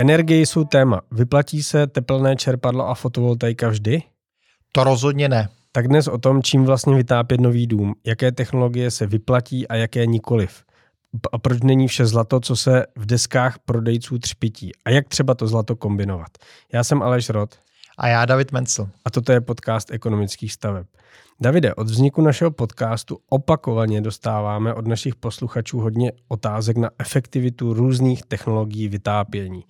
Energie jsou téma. Vyplatí se teplné čerpadlo a fotovoltaika vždy? To rozhodně ne. Tak dnes o tom, čím vlastně vytápět nový dům, jaké technologie se vyplatí a jaké nikoliv. A proč není vše zlato, co se v deskách prodejců třpití? A jak třeba to zlato kombinovat? Já jsem Aleš Rod. A já David Mencel. A toto je podcast ekonomických staveb. Davide, od vzniku našeho podcastu opakovaně dostáváme od našich posluchačů hodně otázek na efektivitu různých technologií vytápění.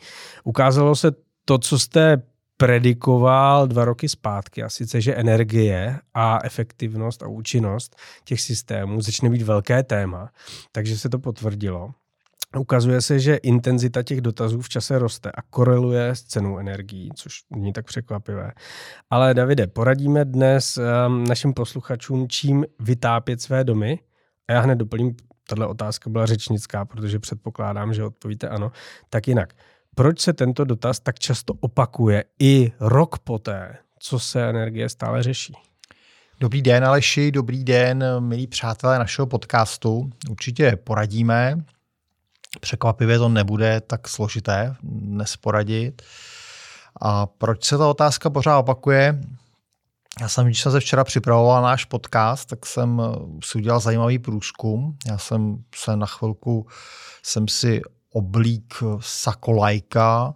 Ukázalo se to, co jste predikoval dva roky zpátky, a sice, že energie a efektivnost a účinnost těch systémů začne být velké téma, takže se to potvrdilo. Ukazuje se, že intenzita těch dotazů v čase roste a koreluje s cenou energií, což není tak překvapivé. Ale Davide, poradíme dnes um, našim posluchačům, čím vytápět své domy. A já hned doplním, tahle otázka byla řečnická, protože předpokládám, že odpovíte ano. Tak jinak, proč se tento dotaz tak často opakuje i rok poté, co se energie stále řeší? Dobrý den, Aleši, dobrý den, milí přátelé našeho podcastu. Určitě poradíme, Překvapivě to nebude tak složité dnes poradit. A proč se ta otázka pořád opakuje? Já jsem, když jsem se včera připravoval náš podcast, tak jsem si udělal zajímavý průzkum. Já jsem se na chvilku jsem si oblík sako lajka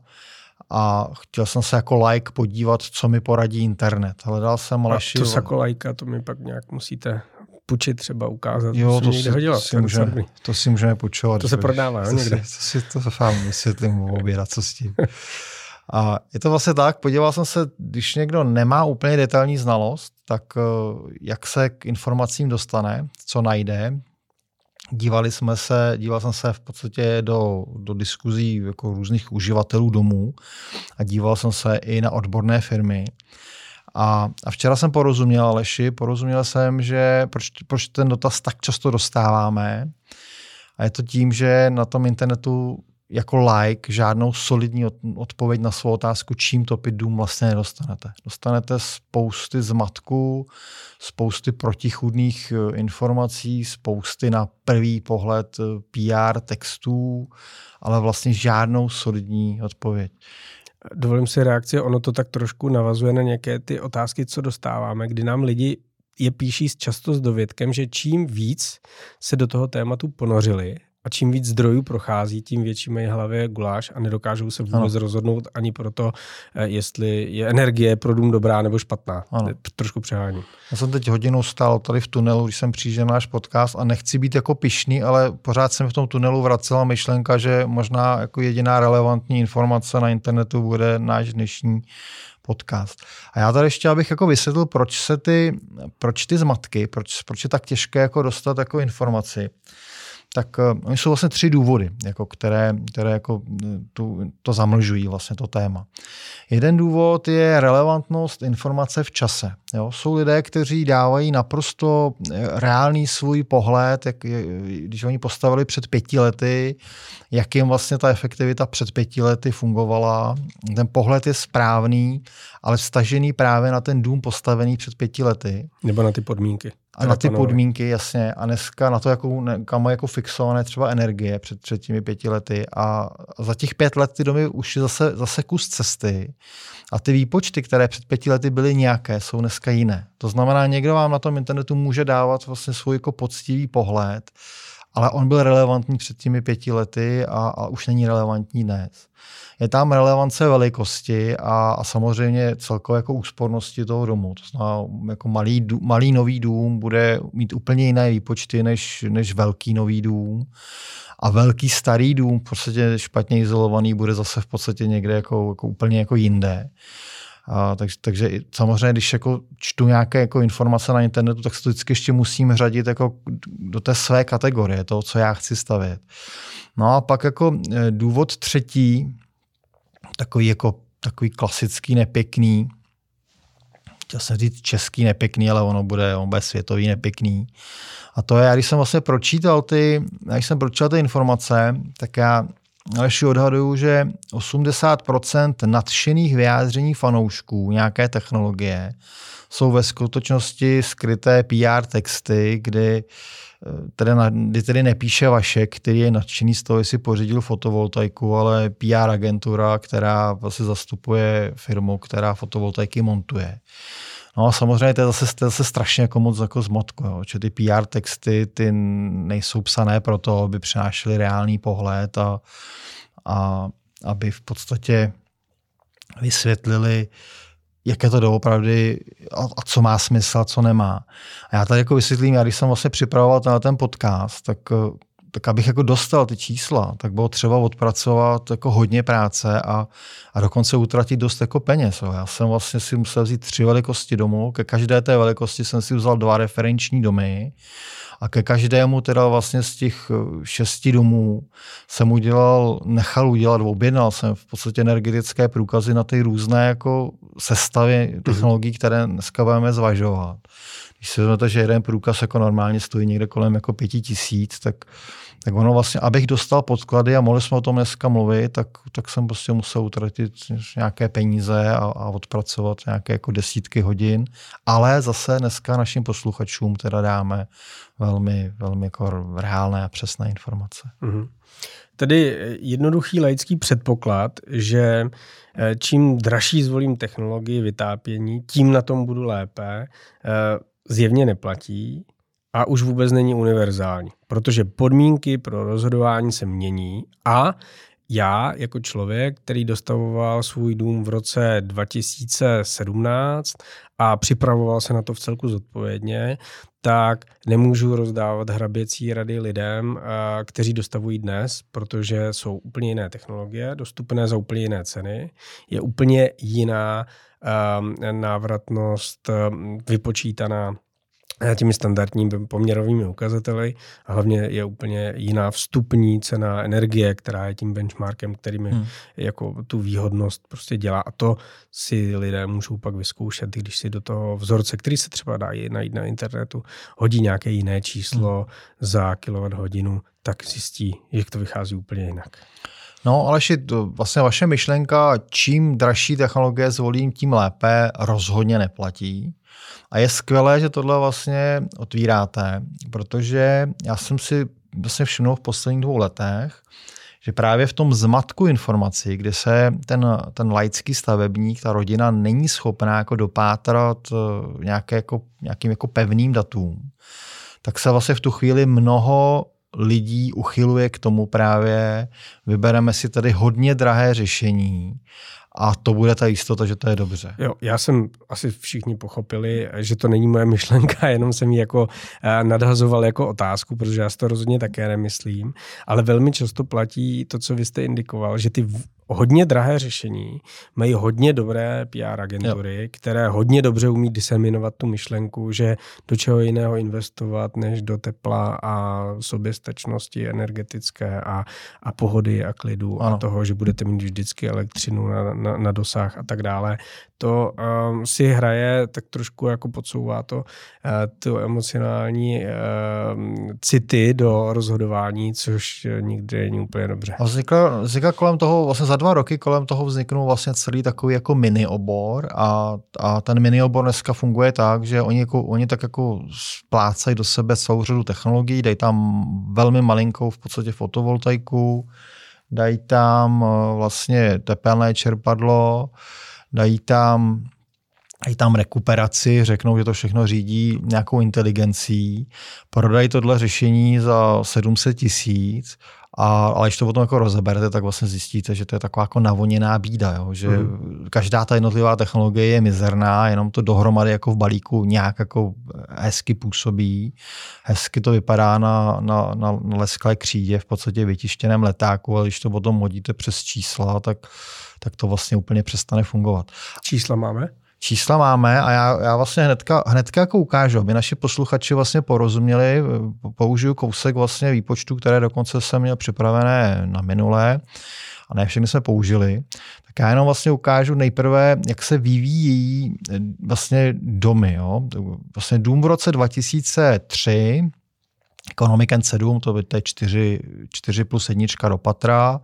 a chtěl jsem se jako like podívat, co mi poradí internet. Hledal jsem Aleši... A to sako lajka, to mi pak nějak musíte půjčit třeba, ukázat. Jo, to, si, hodilo, to, si můžeme, to si můžeme půjčovat. To se prodává, to někde. Si, to si to vám vysvětlím obědat, co s tím. A je to vlastně tak, podíval jsem se, když někdo nemá úplně detailní znalost, tak eh, jak se k informacím dostane, co najde. Dívali jsme se, díval jsem se v podstatě do, do diskuzí jako různých uživatelů domů a díval jsem se i na odborné firmy. A, a včera jsem porozuměl Aleši, porozuměl jsem, že proč, proč ten dotaz tak často dostáváme. A je to tím, že na tom internetu jako like žádnou solidní odpověď na svou otázku, čím topit dům vlastně nedostanete. Dostanete spousty zmatků, spousty protichudných eh, informací, spousty na první pohled eh, PR textů, ale vlastně žádnou solidní odpověď. Dovolím si reakci, ono to tak trošku navazuje na nějaké ty otázky, co dostáváme, kdy nám lidi je píší často s dovědkem, že čím víc se do toho tématu ponořili a čím víc zdrojů prochází, tím větší mají hlavě guláš a nedokážou se vůbec ano. rozhodnout ani pro to, eh, jestli je energie pro dům dobrá nebo špatná. Ano. Trošku přehání. Já jsem teď hodinu stál tady v tunelu, když jsem přijížděl náš podcast a nechci být jako pišný, ale pořád jsem v tom tunelu vracela myšlenka, že možná jako jediná relevantní informace na internetu bude náš dnešní podcast. A já tady ještě abych jako vysvětlil, proč se ty, proč ty zmatky, proč, proč je tak těžké jako dostat jako informaci tak oni jsou vlastně tři důvody, jako které, které jako eh, tu, to zamlžují vlastně to téma. Jeden důvod je relevantnost informace v čase. Jo? Jsou lidé, kteří dávají naprosto eh, reálný svůj pohled, jak, když oni postavili před pěti lety, jak jim vlastně ta efektivita před pěti lety fungovala. Ten pohled je správný, ale vstažený právě na ten dům postavený před pěti lety. Nebo na ty podmínky. A na ty podmínky, jasně. A dneska na to, jakou, kam je jako fixované třeba energie před, před těmi pěti lety. A za těch pět let ty domy už je zase, zase kus cesty. A ty výpočty, které před pěti lety byly nějaké, jsou dneska jiné. To znamená, někdo vám na tom internetu může dávat vlastně svůj jako poctivý pohled, ale on byl relevantní před těmi pěti lety a, a už není relevantní dnes. Je tam relevance velikosti a, a samozřejmě celkové jako úspornosti toho domu. To znamená, jako malý, malý nový dům bude mít úplně jiné výpočty než, než velký nový dům. A velký starý dům, v podstatě špatně izolovaný, bude zase v podstatě někde jako, jako úplně jako jinde. A, tak, takže samozřejmě, když jako čtu nějaké jako informace na internetu, tak se to vždycky ještě musím řadit jako do té své kategorie, toho, co já chci stavět. No a pak jako e, důvod třetí, takový jako takový klasický nepěkný, chtěl jsem říct český nepěkný, ale ono bude, on bude světový nepěkný. A to je, když jsem vlastně pročítal ty, když jsem pročítal ty informace, tak já Aleši odhaduju, že 80% nadšených vyjádření fanoušků nějaké technologie jsou ve skutečnosti skryté PR texty, kdy tedy, na, kdy tedy nepíše Vašek, který je nadšený z toho, jestli pořídil fotovoltaiku, ale PR agentura, která vlastně zastupuje firmu, která fotovoltaiky montuje. No a samozřejmě to je zase, to je zase strašně jako moc jako zmotko, jo. že ty PR texty ty nejsou psané pro to, aby přinášely reálný pohled a, a aby v podstatě vysvětlili, jak je to doopravdy a, a co má smysl a co nemá. A já tady jako vysvětlím, já když jsem vlastně připravoval ten podcast, tak tak abych jako dostal ty čísla, tak bylo třeba odpracovat jako hodně práce a, a dokonce utratit dost jako peněz. Já jsem vlastně si musel vzít tři velikosti domů, ke každé té velikosti jsem si vzal dva referenční domy a ke každému teda vlastně z těch eh, šesti domů jsem udělal, nechal udělat, objednal jsem v podstatě energetické průkazy na ty různé jako sestavy mhm. technologií, které dneska budeme zvažovat. Když si vezmete, že jeden průkaz jako normálně stojí někde kolem jako pěti tisíc, tak tak ono vlastně, abych dostal podklady a mohli jsme o tom dneska mluvit, tak, tak jsem prostě musel utratit nějaké peníze a, a odpracovat nějaké jako desítky hodin. Ale zase dneska našim posluchačům teda dáme velmi, velmi jako reálné a přesné informace. Mm-hmm. Tedy jednoduchý laický předpoklad, že eh, čím dražší zvolím technologii vytápění, tím na tom budu lépe, eh, zjevně neplatí a už vůbec není univerzální, protože podmínky pro rozhodování se mění a já jako člověk, který dostavoval svůj dům v roce 2017 a připravoval se na to v celku zodpovědně, tak nemůžu rozdávat hraběcí rady lidem, kteří dostavují dnes, protože jsou úplně jiné technologie, dostupné za úplně jiné ceny, je úplně jiná návratnost vypočítaná těmi standardními poměrovými ukazateli a hlavně je úplně jiná vstupní cena energie, která je tím benchmarkem, který mi hmm. jako tu výhodnost prostě dělá a to si lidé můžou pak vyzkoušet, když si do toho vzorce, který se třeba dá najít na internetu, hodí nějaké jiné číslo hmm. za kilowatt hodinu, tak zjistí, jak to vychází úplně jinak. No, ale vlastně vaše myšlenka, čím dražší technologie zvolím, tím lépe, rozhodně neplatí. A je skvělé, že tohle vlastně otvíráte, protože já jsem si vlastně všiml v posledních dvou letech, že právě v tom zmatku informací, kdy se ten, ten laický stavebník, ta rodina není schopná jako dopátrat eh, nějaké jako, nějakým jako pevným datům, tak se vlastně v tu chvíli mnoho lidí uchyluje k tomu právě, vybereme si tady hodně drahé řešení a to bude ta jistota, že to je dobře. Jo, já jsem asi všichni pochopili, že to není moje myšlenka, jenom jsem ji jako eh, nadhazoval jako otázku, protože já si to rozhodně také nemyslím, ale velmi často platí to, co vy jste indikoval, že ty hodně drahé řešení, mají hodně dobré PR agentury, jo. které hodně dobře umí diseminovat tu myšlenku, že do čeho jiného investovat, než do tepla a soběstačnosti energetické a, a pohody a klidu ano. a toho, že budete mít vždycky elektřinu na, na, na dosah a tak dále to um, si hraje, tak trošku jako podsouvá to uh, tu emocionální uh, city do rozhodování, což nikdy není úplně dobře. A vznikla, vznikla kolem toho, vlastně za dva roky kolem toho vzniknul vlastně celý takový jako mini obor a, a ten mini obor dneska funguje tak, že oni, jako, oni tak jako splácají do sebe celou řadu technologií, dají tam velmi malinkou v podstatě fotovoltaiku, dají tam uh, vlastně tepelné čerpadlo, dají tam dají tam rekuperaci, řeknou, že to všechno řídí nějakou inteligencí, prodají tohle řešení za 700 tisíc a, ale když to potom jako rozeberete, tak vlastně zjistíte, že to je taková jako navoněná bída, jo? že mm. každá ta jednotlivá technologie je mizerná, jenom to dohromady jako v balíku nějak jako hezky působí. Hezky to vypadá na, na, na, na lesklé křídě, v podstatě vytištěném letáku, ale když to potom hodíte přes čísla, tak tak to vlastně úplně přestane fungovat. Čísla máme? Čísla máme a já, já vlastně hnedka, hnedka jako ukážu, aby naši posluchači vlastně porozuměli, použiju kousek vlastně výpočtu, které dokonce jsem měl připravené na minulé a ne všechny jsme použili. Tak já jenom vlastně ukážu nejprve, jak se vyvíjí vlastně domy. Jo? Vlastně dům v roce 2003 Economic N7, to je 4, 4 plus jednička do patra,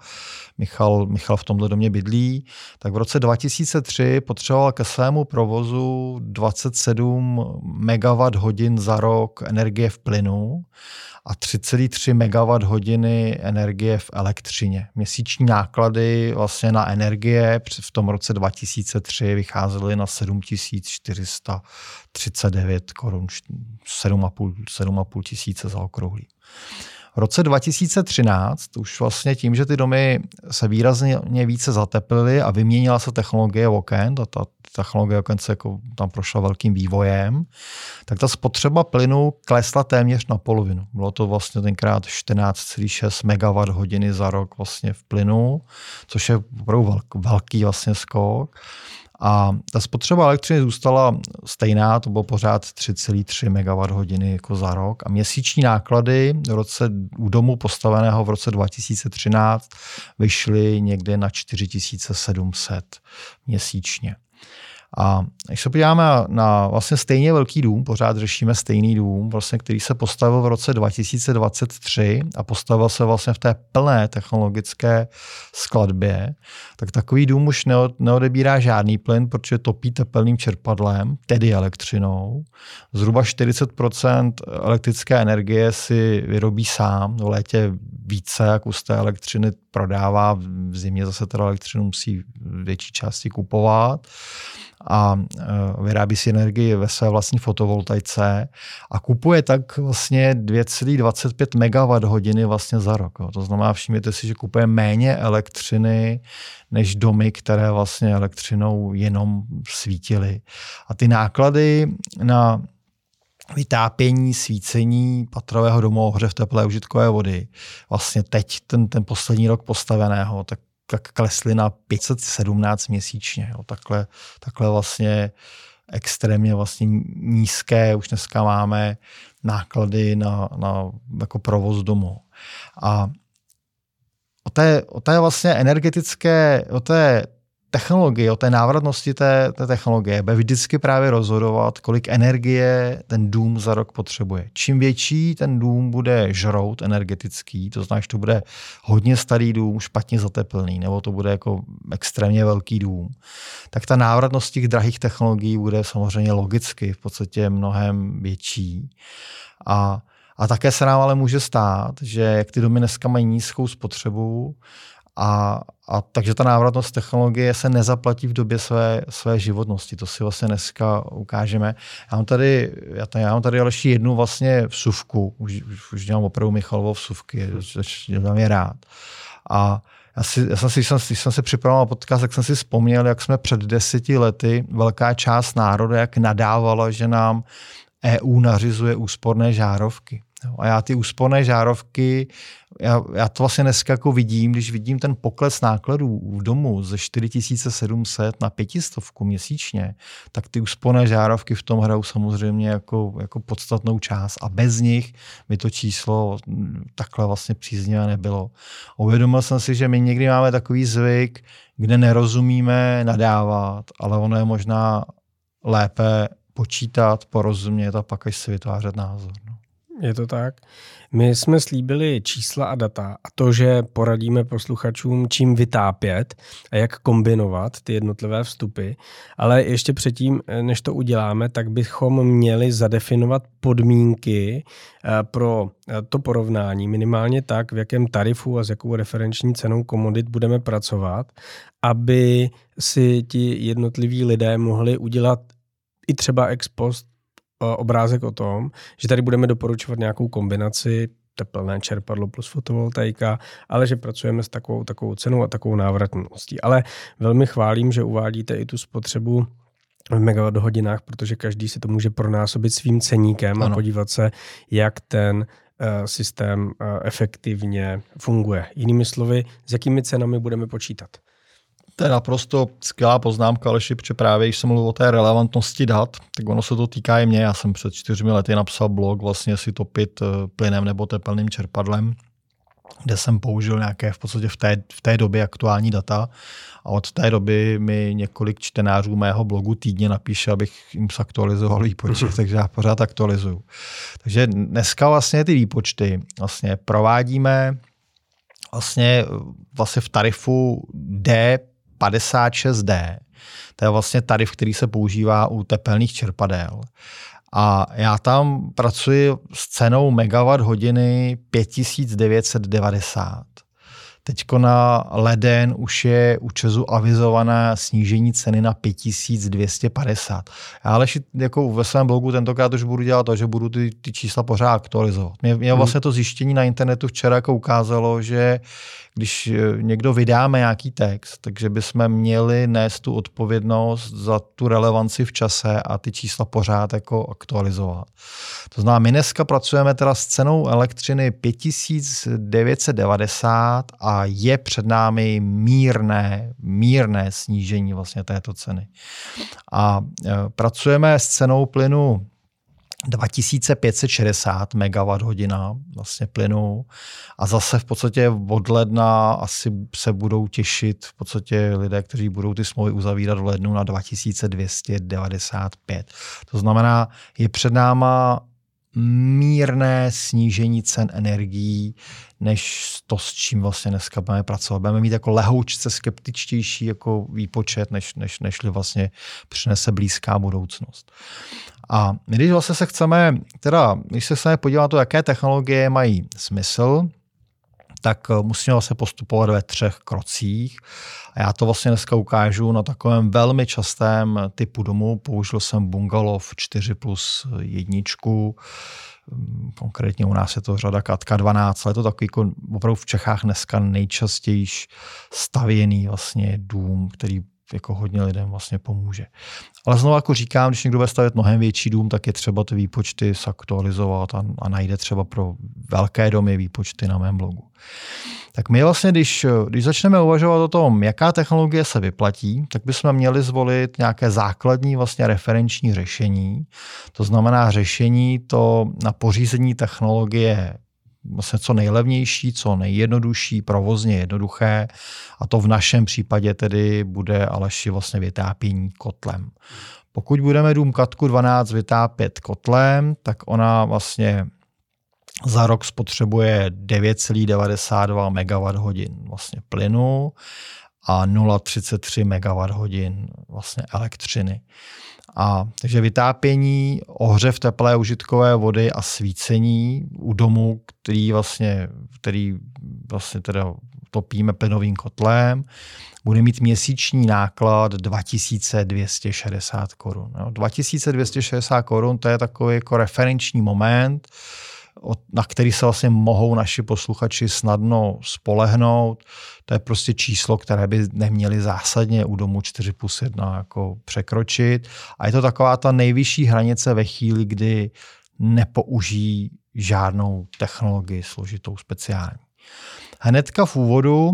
Michal, Michal v tomhle domě bydlí, tak v roce 2003 potřeboval ke svému provozu 27 MW hodin za rok energie v plynu a 3,3 MW hodiny energie v elektřině. Měsíční náklady vlastně na energie v tom roce 2003 vycházely na 7439 korun, 7,5 tisíce za okrouhlí. V roce 2013 už vlastně tím, že ty domy se výrazně více zateplily a vyměnila se technologie oken, ta, ta technologie oken se jako tam prošla velkým vývojem, tak ta spotřeba plynu klesla téměř na polovinu. Bylo to vlastně tenkrát 14,6 MW hodiny za rok vlastně v plynu, což je opravdu velký vlastně skok. A ta spotřeba elektřiny zůstala stejná, to bylo pořád 3,3 MWh jako za rok. A měsíční náklady v roce, u domu postaveného v roce 2013 vyšly někde na 4700 měsíčně. A když se podíváme na vlastně stejně velký dům, pořád řešíme stejný dům, vlastně, který se postavil v roce 2023 a postavil se vlastně v té plné technologické skladbě, tak takový dům už neodebírá žádný plyn, protože topí tepelným čerpadlem, tedy elektřinou. Zhruba 40% elektrické energie si vyrobí sám, v létě více, jak z té elektřiny prodává, v zimě zase teda elektřinu musí větší části kupovat a e, vyrábí si energii ve své vlastní fotovoltaice a kupuje tak vlastně 2,25 MWh vlastně za rok. To znamená, všimněte si, že kupuje méně elektřiny než domy, které vlastně elektřinou jenom svítily. A ty náklady na vytápění, svícení patrového domu ohře v teplé užitkové vody, vlastně teď ten, ten poslední rok postaveného, tak tak klesly na 517 měsíčně. Jo. Takhle, takhle vlastně extrémně vlastně nízké, už dneska máme náklady na, na jako provoz domu. A o té, o té vlastně energetické, o té technologii, o té návratnosti té, té technologie bude vždycky právě rozhodovat, kolik energie ten dům za rok potřebuje. Čím větší ten dům bude žrout energetický, to znamená, že to bude hodně starý dům, špatně zateplný, nebo to bude jako extrémně velký dům, tak ta návratnost těch drahých technologií bude samozřejmě logicky v podstatě mnohem větší. A a také se nám ale může stát, že jak ty domy dneska mají nízkou spotřebu, a, a takže ta návratnost technologie se nezaplatí v době své, své životnosti. To si vlastně dneska ukážeme. Já mám tady, já tady, já mám tady další jednu vlastně vsuvku. Už, už, už dělám opravdu Michalovou vsuvky, dělám je rád. A já, si, já jsem si, když jsem, když jsem si připravoval podcast, tak jsem si vzpomněl, jak jsme před deseti lety velká část národa, jak nadávala, že nám EU nařizuje úsporné žárovky. A já ty úsporné žárovky, já, já to vlastně dneska jako vidím, když vidím ten pokles nákladů v domu ze 4700 na 500 měsíčně, tak ty úsporné žárovky v tom hrajou samozřejmě jako, jako podstatnou část a bez nich by to číslo takhle vlastně příznivé nebylo. Uvědomil jsem si, že my někdy máme takový zvyk, kde nerozumíme nadávat, ale ono je možná lépe počítat, porozumět a pak až si vytvářet názor. No. Je to tak. My jsme slíbili čísla a data a to, že poradíme posluchačům, čím vytápět a jak kombinovat ty jednotlivé vstupy. Ale ještě předtím, než to uděláme, tak bychom měli zadefinovat podmínky eh, pro eh, to porovnání, minimálně tak, v jakém tarifu a s jakou referenční cenou komodit budeme pracovat, aby si ti jednotliví lidé mohli udělat i třeba ex post obrázek o tom, že tady budeme doporučovat nějakou kombinaci teplné čerpadlo plus fotovoltaika, ale že pracujeme s takovou, takovou cenou a takovou návratností. Ale velmi chválím, že uvádíte i tu spotřebu v megawatt hodinách, protože každý si to může pronásobit svým ceníkem ano. a podívat se, jak ten uh, systém uh, efektivně funguje. Jinými slovy, s jakými cenami budeme počítat. To je naprosto skvělá poznámka, Aleši, protože právě když jsem mluvil o té relevantnosti dat, tak ono se to týká i mě. Já jsem před čtyřmi lety napsal blog vlastně si topit eh, plynem nebo tepelným čerpadlem. kde jsem použil nějaké v podstatě v té, v té době aktuální data a od té doby mi několik čtenářů mého blogu týdně napíše, abych jim zaktualizoval výpočet, takže já pořád aktualizuju. Takže dneska vlastně ty výpočty vlastně provádíme vlastně, vlastně v tarifu D56D. To je vlastně tarif, který se používá u tepelných čerpadel. A já tam pracuji s cenou megawatt hodiny 5990. Teďko na leden už je u Česu avizované snížení ceny na 5250. Já ale jako ve svém blogu tentokrát už budu dělat to, že budu ty, ty čísla pořád aktualizovat. Mě, mě hmm. vlastně to zjištění na internetu včera jako ukázalo, že když eh, někdo vydáme nějaký text, takže bychom měli nést tu odpovědnost za tu relevanci v čase a ty čísla pořád jako aktualizovat. To znamená, my dneska pracujeme teda s cenou elektřiny 5990 a je před námi mírné, mírné snížení vlastně této ceny. A eh, pracujeme s cenou plynu 2560 MWh vlastně plynu a zase v podstatě od ledna asi se budou těšit v podstatě lidé, kteří budou ty smlouvy uzavírat v lednu na 2295. To znamená, je před náma mírné snížení cen energií, než to, s čím vlastně dneska budeme pracovat. Budeme mít jako lehoučce skeptičtější jako výpočet, než, než, nežli vlastně přinese blízká budoucnost. A když vlastně se chceme, teda, když se chceme podívat na to, jaké technologie mají smysl, tak eh, musíme vlastně postupovat ve třech krocích. A já to vlastně dneska ukážu na takovém velmi častém typu domu. Použil jsem bungalov 4 plus jedničku, mm, konkrétně u nás je to řada Katka 12, ale je to takový jako opravdu v Čechách dneska nejčastěji stavěný vlastně dům, který jako hodně lidem vlastně pomůže. Ale znovu jako říkám, když někdo bude stavět mnohem větší dům, tak je třeba ty výpočty zaktualizovat a, a najde třeba pro velké domy výpočty na mém blogu. Tak my vlastně, když, když začneme uvažovat o tom, jaká technologie se vyplatí, tak bychom měli zvolit nějaké základní vlastně referenční řešení. To znamená řešení to na pořízení technologie vlastně co nejlevnější, co nejjednodušší, provozně jednoduché a to v našem případě tedy bude Aleši vlastně vytápění kotlem. Pokud budeme dům Katku 12 vytápět kotlem, tak ona vlastně za rok spotřebuje 9,92 MWh vlastně plynu a 0,33 MWh vlastně elektřiny. A, takže vytápění, ohřev teplé užitkové vody a svícení u domu, který vlastně, který vlastně teda topíme plynovým kotlem, bude mít měsíční náklad 2260 korun. 2260 korun to je takový jako referenční moment, na který se vlastně mohou naši posluchači snadno spolehnout. To je prostě číslo, které by neměli zásadně u domu 4 plus 1 jako překročit. A je to taková ta nejvyšší hranice ve chvíli, kdy nepoužijí žádnou technologii složitou speciální. Hnedka v úvodu,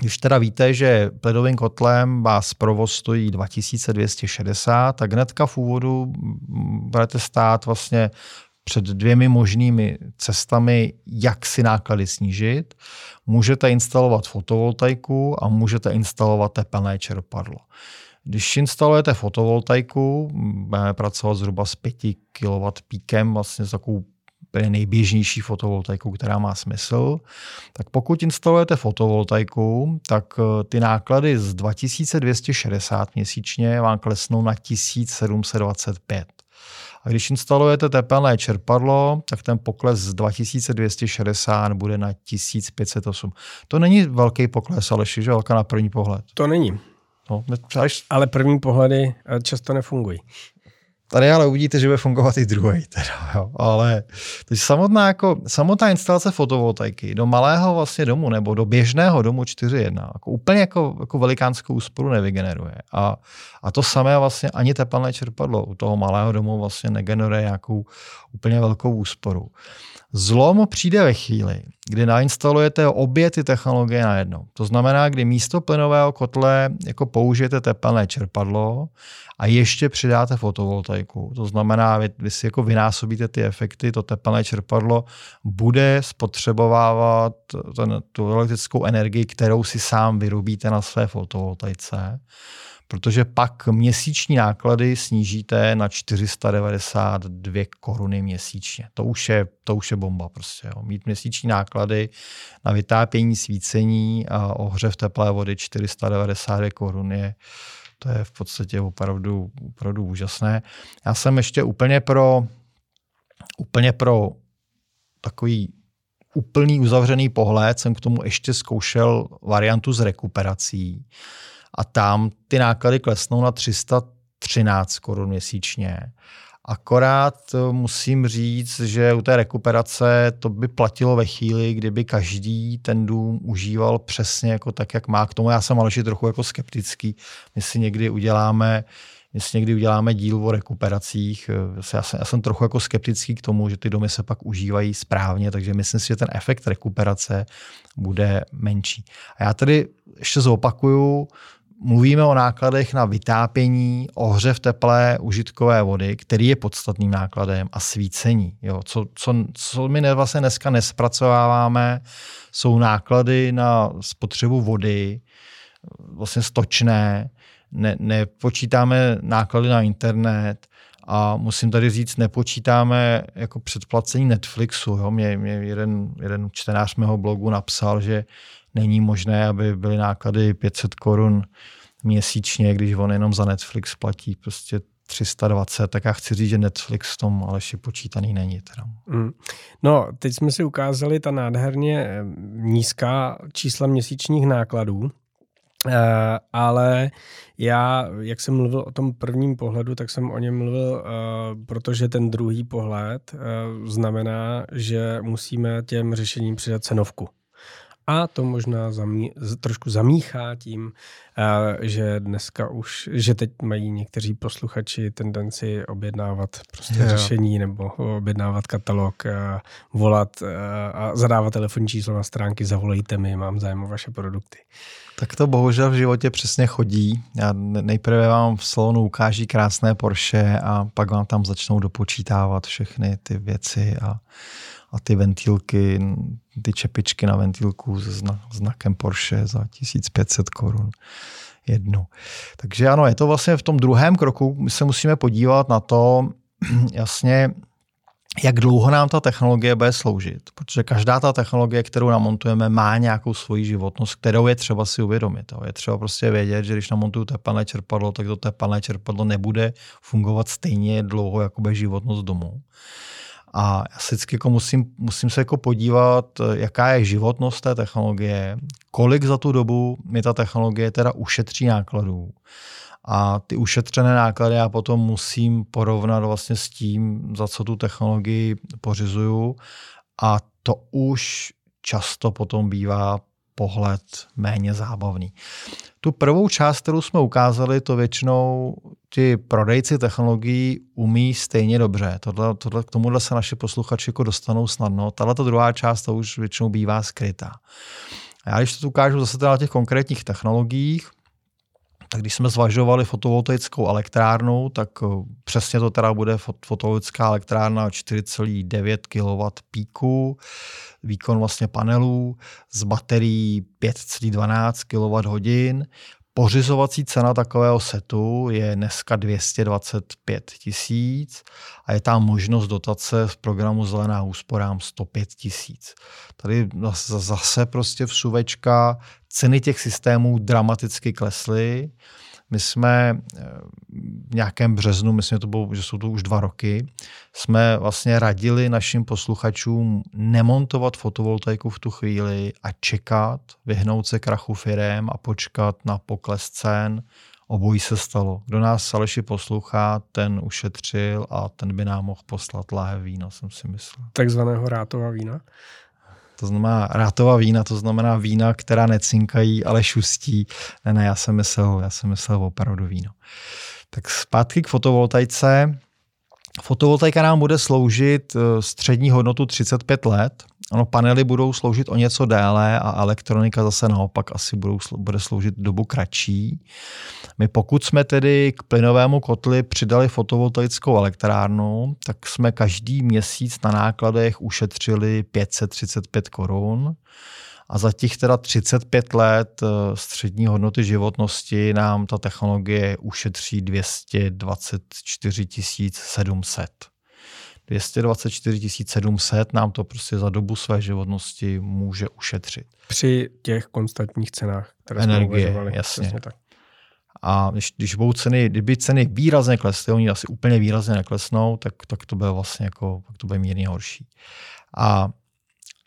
když teda víte, že pledovým kotlem vás provoz stojí 2260, tak hnedka v úvodu budete stát vlastně před dvěmi možnými cestami, jak si náklady snížit. Můžete instalovat fotovoltaiku a můžete instalovat tepelné čerpadlo. Když instalujete fotovoltaiku, budeme pracovat zhruba s 5 kW píkem, vlastně s takovou nejběžnější fotovoltaikou, která má smysl, tak pokud instalujete fotovoltaiku, tak eh, ty náklady z 2260 měsíčně vám klesnou na 1725. A když instalujete tepelné čerpadlo, tak ten pokles z 2260 bude na 1508. To není velký pokles, ale že velká na první pohled. To není. No, ale první pohledy eh, často nefungují. Tady ale uvidíte, že bude fungovat i druhý. Teda, jo. Ale takže samotná, jako, samotná instalace fotovoltaiky do malého vlastně domu nebo do běžného domu 4.1 jako úplně jako, jako velikánskou úsporu nevygeneruje. A, a to samé vlastně ani tepelné čerpadlo u toho malého domu vlastně negeneruje nějakou úplně velkou úsporu. Zlom přijde ve chvíli, kdy nainstalujete obě ty technologie najednou. To znamená, kdy místo plynového kotle jako použijete tepelné čerpadlo a ještě přidáte fotovoltaiku. To znamená, vy, vy si jako vynásobíte ty efekty, to tepelné čerpadlo bude spotřebovávat ten, tu elektrickou energii, kterou si sám vyrobíte na své fotovoltaice protože pak měsíční náklady snížíte na 492 koruny měsíčně. To už je, to už je bomba prostě. Jo. Mít měsíční náklady na vytápění, svícení a ohřev teplé vody 492 korun je, to je v podstatě opravdu, opravdu úžasné. Já jsem ještě úplně pro, úplně pro takový úplný uzavřený pohled jsem k tomu ještě zkoušel variantu s rekuperací a tam ty náklady klesnou na 313 korun měsíčně. Akorát eh, musím říct, že u té rekuperace to by platilo ve chvíli, kdyby každý ten dům užíval přesně jako tak, jak má. K tomu já jsem ale trochu jako skeptický. My si někdy uděláme my si někdy uděláme díl o rekuperacích. Eh, já jsem, já jsem trochu jako skeptický k tomu, že ty domy se pak užívají správně, takže myslím si, že ten efekt rekuperace bude menší. A já tady ještě zopakuju, mluvíme o nákladech na vytápění, ohřev teplé užitkové vody, který je podstatným nákladem, a svícení. Jo. Co, co, co my vlastně dneska nespracováváme, jsou náklady na spotřebu vody, vlastně stočné, ne, nepočítáme náklady na internet, a musím tady říct, nepočítáme jako předplacení Netflixu. Jo. Mě, mě jeden, jeden čtenář mého blogu napsal, že není možné, aby byly náklady 500 korun měsíčně, když on jenom za Netflix platí prostě 320, tak já chci říct, že Netflix v tom Aleši počítaný není. Teda. Mm. No, teď jsme si ukázali ta nádherně eh, nízká čísla měsíčních nákladů, Uh, ale já, jak jsem mluvil o tom prvním pohledu, tak jsem o něm mluvil, uh, protože ten druhý pohled znamená, že musíme těm řešením přidat cenovku. A to možná zamí, trošku zamíchá tím, eh, že dneska už, že teď mají někteří posluchači tendenci objednávat prostě jo. řešení nebo objednávat katalog, a volat eh, a zadávat telefonní číslo na stránky, zavolejte mi, mám zájem o vaše produkty. Tak to bohužel v životě přesně chodí. Já nejprve vám v salonu ukáží krásné Porsche a pak vám tam začnou dopočítávat všechny ty věci a a ty ventilky, ty čepičky na ventilku se znakem Porsche za 1500 korun jednu. Takže ano, je to vlastně v tom druhém kroku, my se musíme podívat na to, jasně, jak dlouho nám ta technologie bude sloužit. Protože každá ta technologie, kterou namontujeme, má nějakou svoji životnost, kterou je třeba si uvědomit. Je třeba prostě vědět, že když namontuju tepelné čerpadlo, tak to tepelné čerpadlo nebude fungovat stejně dlouho, jako bude životnost domu. A já se vždycky jako musím, musím se jako podívat, jaká je životnost té technologie, kolik za tu dobu mi ta technologie teda ušetří nákladů. A ty ušetřené náklady já potom musím porovnat vlastně s tím, za co tu technologii pořizuju. A to už často potom bývá pohled méně zábavný. Tu prvou část, kterou jsme ukázali, to většinou ti prodejci technologií umí stejně dobře. Tohle, tohle, k tomuhle se naši posluchači jako dostanou snadno. Tahle ta druhá část to už většinou bývá skrytá. A já když to ukážu zase na těch konkrétních technologiích, tak když jsme zvažovali fotovoltaickou elektrárnu, tak eh, přesně to teda bude fotovoltaická elektrárna 4,9 kW píku, výkon vlastně panelů s baterií 5,12 kWh. Pořizovací cena takového setu je dneska 225 tisíc a je tam možnost dotace v programu Zelená úsporám 105 tisíc. Tady zase prostě v suvečka ceny těch systémů dramaticky klesly. My jsme eh, v nějakém březnu, myslím, že, to bylo, že jsou to už dva roky, jsme vlastně radili našim posluchačům nemontovat fotovoltaiku v tu chvíli a čekat, vyhnout se krachu firem a počkat na pokles cen. Obojí se stalo. Kdo nás Aleši poslouchá, ten ušetřil a ten by nám mohl poslat láhev vína, jsem si myslel. Takzvaného rátova vína? To znamená rátová vína, to znamená vína, která necinkají, ale šustí. Ne, ne, já jsem myslel, já jsem myslel opravdu víno. Tak zpátky k fotovoltaice. Fotovoltaika nám bude sloužit eh, střední hodnotu 35 let. Ano, panely budou sloužit o něco déle a elektronika zase naopak asi budou, bude sloužit dobu kratší. My pokud jsme tedy k plynovému kotli přidali fotovoltaickou elektrárnu, tak jsme každý měsíc na nákladech ušetřili 535 korun. A za těch teda 35 let eh, střední hodnoty životnosti nám ta technologie ušetří 224 700. 224 700 nám to prostě za dobu své životnosti může ušetřit. Při těch konstantních cenách, které Energie, jsme uvažovali. jasně. tak. A když, když budou ceny, kdyby ceny výrazně klesly, oni asi úplně výrazně neklesnou, tak, tak to bude vlastně jako, tak to bude mírně horší. A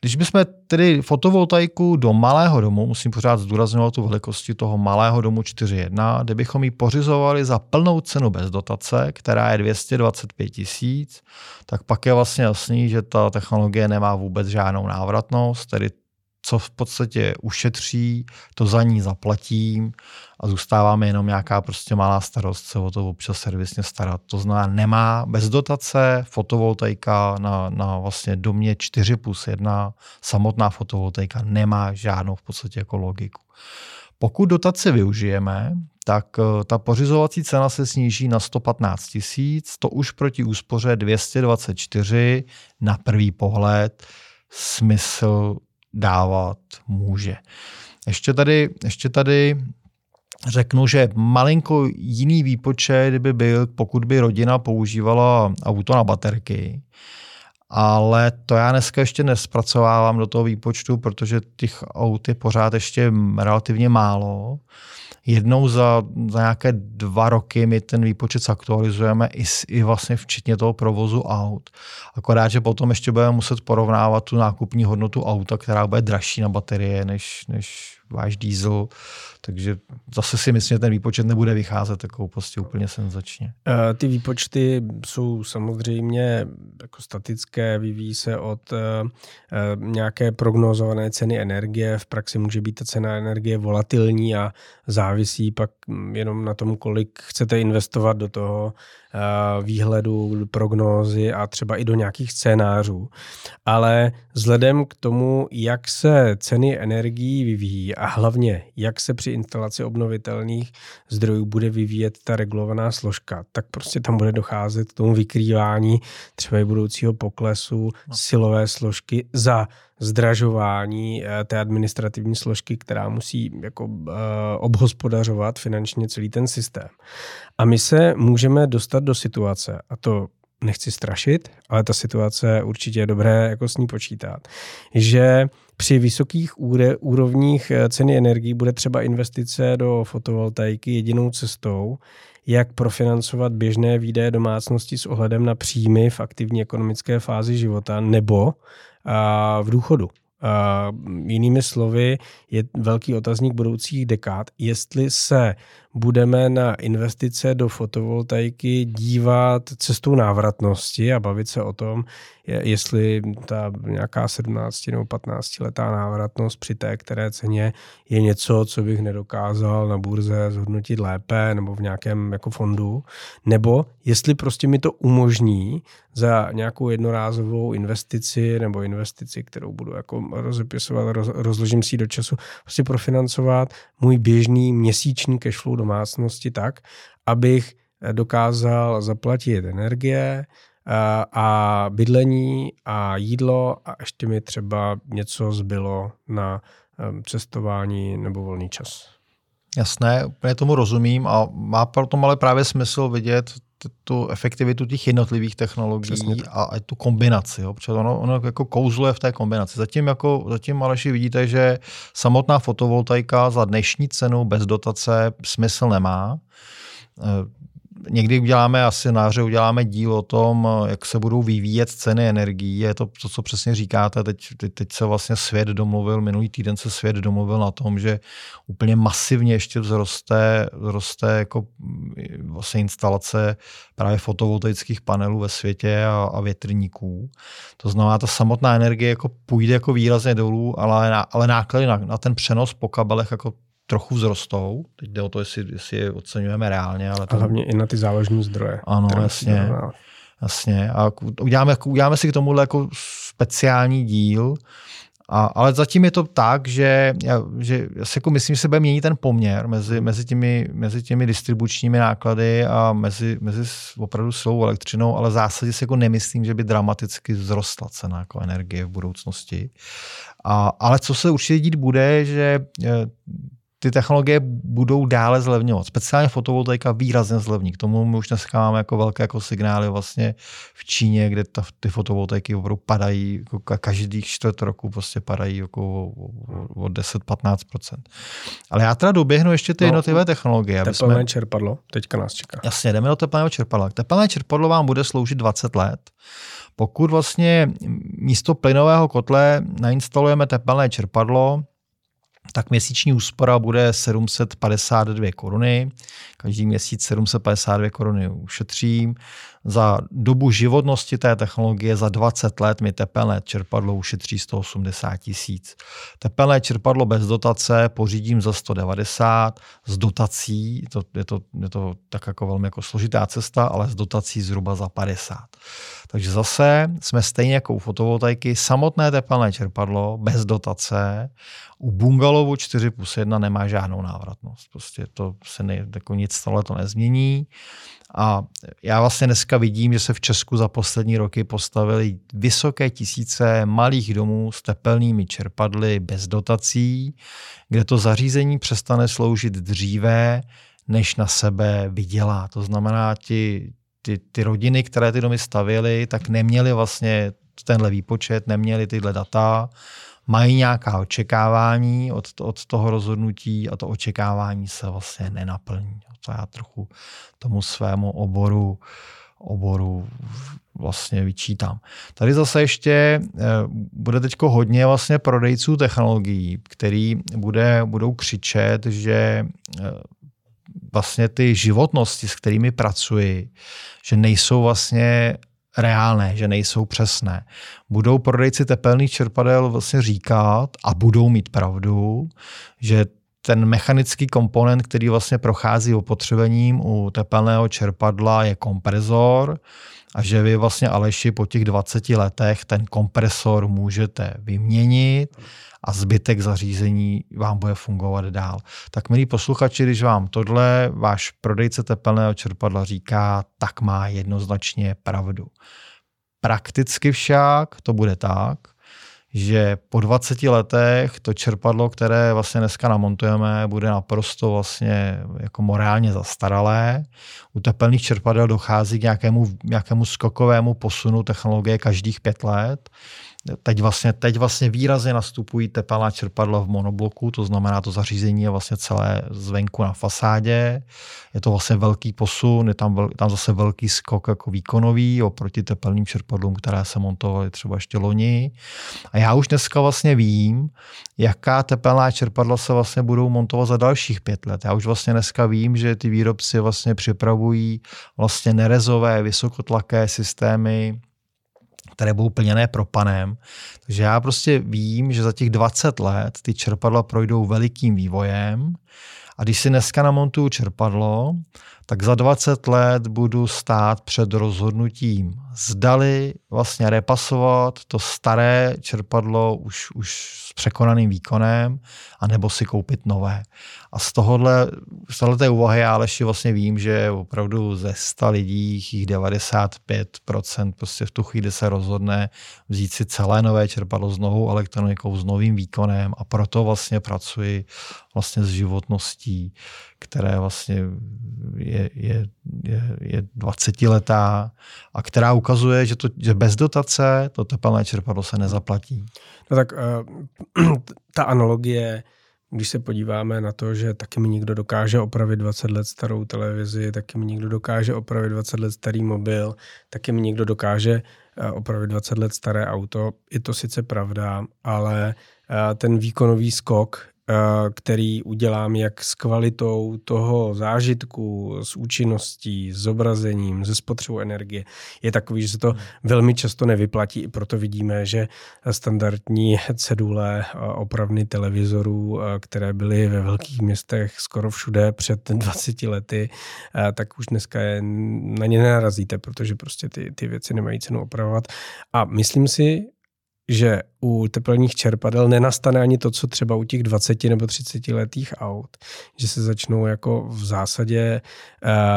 když bychom tedy fotovoltaiku do malého domu, musím pořád zdůrazňovat tu velikosti toho malého domu 4.1, kde bychom ji pořizovali za plnou cenu bez dotace, která je 225 tisíc, tak pak je vlastně jasný, že ta technologie nemá vůbec žádnou návratnost, tedy co v podstatě ušetří, to za ní zaplatím a zůstáváme jenom nějaká prostě malá starost se o to občas servisně starat. To znamená, nemá bez dotace fotovoltaika na, na vlastně domě 4 plus 1, samotná fotovoltaika nemá žádnou v podstatě jako logiku. Pokud dotaci využijeme, tak eh, ta pořizovací cena se sníží na 115 tisíc, to už proti úspoře 224 na prvý pohled smysl dávat může. Ještě tady, ještě tady řeknu, že malinko jiný výpočet kdyby byl, pokud by rodina používala auto na baterky, ale to já dneska ještě nespracovávám do toho výpočtu, protože těch aut je pořád ještě relativně málo jednou za, za nějaké dva roky my ten výpočet aktualizujeme i, i vlastně včetně toho provozu aut. Akorát, že potom ještě budeme muset porovnávat tu nákupní hodnotu auta, která bude dražší na baterie než, než váš diesel, takže zase si myslím, že ten výpočet nebude vycházet jako prostě úplně senzačně. Eh, ty výpočty jsou samozřejmě jako statické, vyvíjí se od eh, eh, nějaké prognozované ceny energie. V praxi může být ta cena energie volatilní a závisí pak jenom na tom, kolik chcete investovat do toho výhledu, prognózy a třeba i do nějakých scénářů. Ale vzhledem k tomu, jak se ceny energií vyvíjí a hlavně jak se při instalaci obnovitelných zdrojů bude vyvíjet ta regulovaná složka, tak prostě tam bude docházet k tomu vykrývání třeba i budoucího poklesu no. silové složky za zdražování eh, té administrativní složky, která musí jako uh, obhospodařovat finančně celý ten systém. A my se můžeme dostat do situace, a to nechci strašit, ale ta situace určitě je dobré jako s ní počítat, že při vysokých úrovních eh, ceny energií bude třeba investice do fotovoltaiky jedinou cestou, jak profinancovat běžné výdaje domácnosti s ohledem na příjmy v aktivní ekonomické fázi života nebo v důchodu. Jinými slovy, je velký otazník budoucích dekád, jestli se budeme na investice do fotovoltaiky dívat cestou návratnosti a bavit se o tom, jestli ta nějaká 17 nebo 15 letá návratnost při té které ceně je něco, co bych nedokázal na burze zhodnotit lépe nebo v nějakém jako fondu, nebo jestli prostě mi to umožní za nějakou jednorázovou investici nebo investici, kterou budu jako rozepisovat, roz, rozložím si do času, prostě profinancovat můj běžný měsíční cashflow domácnosti tak, abych dokázal zaplatit energie, a bydlení a jídlo a ještě mi třeba něco zbylo na cestování nebo volný čas. Jasné, úplně tomu rozumím a má proto ale právě smysl vidět tu efektivitu těch jednotlivých technologií a, a tu kombinaci, jo, protože ono, ono jako kouzluje v té kombinaci. Zatím, jako, zatím Aleši vidíte, že samotná fotovoltaika za dnešní cenu bez dotace smysl nemá někdy uděláme asi na uděláme díl o tom, jak se budou vyvíjet ceny energií. Je to to, co přesně říkáte. Teď, teď, teď se vlastně svět domluvil, minulý týden se svět domluvil na tom, že úplně masivně ještě vzroste, vzroste jako vlastně instalace právě fotovoltaických panelů ve světě a, a větrníků. To znamená, ta samotná energie jako půjde jako výrazně dolů, ale, ale náklady na, na ten přenos po kabelech jako trochu vzrostou. Teď jde o to, jestli, jestli je oceňujeme reálně. Ale to... A hlavně i na ty záložní zdroje. Ano, jasně. Jasně. A uděláme, uděláme si k tomuhle jako speciální díl, a, ale zatím je to tak, že, já, že já si jako myslím, že se bude měnit ten poměr mezi, mezi, těmi, mezi těmi distribučními náklady a mezi, mezi opravdu silou elektřinou, ale v zásadě si jako nemyslím, že by dramaticky vzrostla cena jako energie v budoucnosti. A, ale co se určitě dít bude, že eh, ty technologie budou dále zlevňovat. Speciálně fotovoltaika výrazně zlevní. K tomu my už dneska máme jako velké jako signály vlastně v Číně, kde ta, ty fotovoltaiky opravdu padají, jako každých čtvrt roku prostě padají jako o, o 10-15%. Ale já teda doběhnu ještě ty no, jednotlivé technologie. Tepelné jsme... čerpadlo, teďka nás čeká. Jasně, jdeme do tepelného čerpadla. Tepelné čerpadlo vám bude sloužit 20 let. Pokud vlastně místo plynového kotle nainstalujeme tepelné čerpadlo, tak měsíční úspora bude 752 koruny. Každý měsíc 752 koruny ušetřím. Za dobu životnosti té technologie za 20 let mi tepelné čerpadlo ušetří 180 tisíc. Tepelné čerpadlo bez dotace pořídím za 190, s dotací, to, je, to, je to tak jako velmi jako složitá cesta, ale s dotací zhruba za 50. Takže zase jsme stejně jako u fotovoltaiky, samotné tepelné čerpadlo bez dotace u bungalovu 4 plus 1 nemá žádnou návratnost. Prostě to se ne, jako nic stále to nezmění. A já vlastně dneska vidím, že se v Česku za poslední roky postavili vysoké tisíce malých domů s tepelnými čerpadly bez dotací, kde to zařízení přestane sloužit dříve, než na sebe vydělá. To znamená, ti, ty, ty rodiny, které ty domy stavěly, tak neměly vlastně tenhle výpočet, neměly tyhle data, mají nějaká očekávání od, od toho rozhodnutí a to očekávání se vlastně nenaplní. To já trochu tomu svému oboru oboru vlastně vyčítám. Tady zase ještě eh, bude teď hodně vlastně prodejců technologií, který bude, budou křičet, že eh, vlastně ty životnosti, s kterými pracuji, že nejsou vlastně reálné, že nejsou přesné. Budou prodejci tepelných čerpadel vlastně říkat a budou mít pravdu, že ten mechanický komponent, který vlastně prochází opotřebením u tepelného čerpadla, je kompresor a že vy vlastně Aleši po těch 20 letech ten kompresor můžete vyměnit a zbytek zařízení vám bude fungovat dál. Tak milí posluchači, když vám tohle váš prodejce tepelného čerpadla říká, tak má jednoznačně pravdu. Prakticky však to bude tak, že po 20 letech to čerpadlo, které vlastně dneska namontujeme, bude naprosto vlastně jako morálně zastaralé. U tepelných čerpadel dochází k nějakému, nějakému skokovému posunu technologie každých pět let Teď vlastně, teď vlastně výrazně nastupují tepelná čerpadla v monobloku, to znamená, to zařízení je vlastně celé zvenku na fasádě. Je to vlastně velký posun, je tam, tam zase velký skok jako výkonový oproti tepelným čerpadlům, které se montovaly třeba ještě loni. A já už dneska vlastně vím, jaká tepelná čerpadla se vlastně budou montovat za dalších pět let. Já už vlastně dneska vím, že ty výrobci vlastně připravují vlastně nerezové vysokotlaké systémy, které budou plněné propanem. Takže já prostě vím, že za těch 20 let ty čerpadla projdou velikým vývojem a když si dneska namontuju čerpadlo, tak za 20 let budu stát před rozhodnutím, zdali vlastně repasovat to staré čerpadlo už, už s překonaným výkonem, anebo si koupit nové. A z tohohle, z tohohle úvahy já Aleši vlastně vím, že opravdu ze 100 lidí jich 95% prostě v tu chvíli se rozhodne vzít si celé nové čerpadlo s novou elektronikou, s novým výkonem a proto vlastně pracuji vlastně s životností, které vlastně je, je, je, je 20 letá a která ukazuje, že, to, že bez dotace to tepelné čerpadlo se nezaplatí. No tak uh, ta analogie když se podíváme na to, že taky mi někdo dokáže opravit 20 let starou televizi, taky mi někdo dokáže opravit 20 let starý mobil, taky mi někdo dokáže eh, opravit 20 let staré auto, je to sice pravda, ale eh, ten výkonový skok který udělám jak s kvalitou toho zážitku, s účinností, s zobrazením, ze spotřebou energie, je takový, že se to hmm. velmi často nevyplatí. I proto vidíme, že standardní cedule opravny televizorů, eh, které byly ve velkých městech skoro všude před 20 lety, eh, tak už dneska je, na ně nenarazíte, protože prostě ty, ty věci nemají cenu opravovat. A myslím si, že u teplných čerpadel nenastane ani to, co třeba u těch 20 nebo 30 letých aut, že se začnou jako v zásadě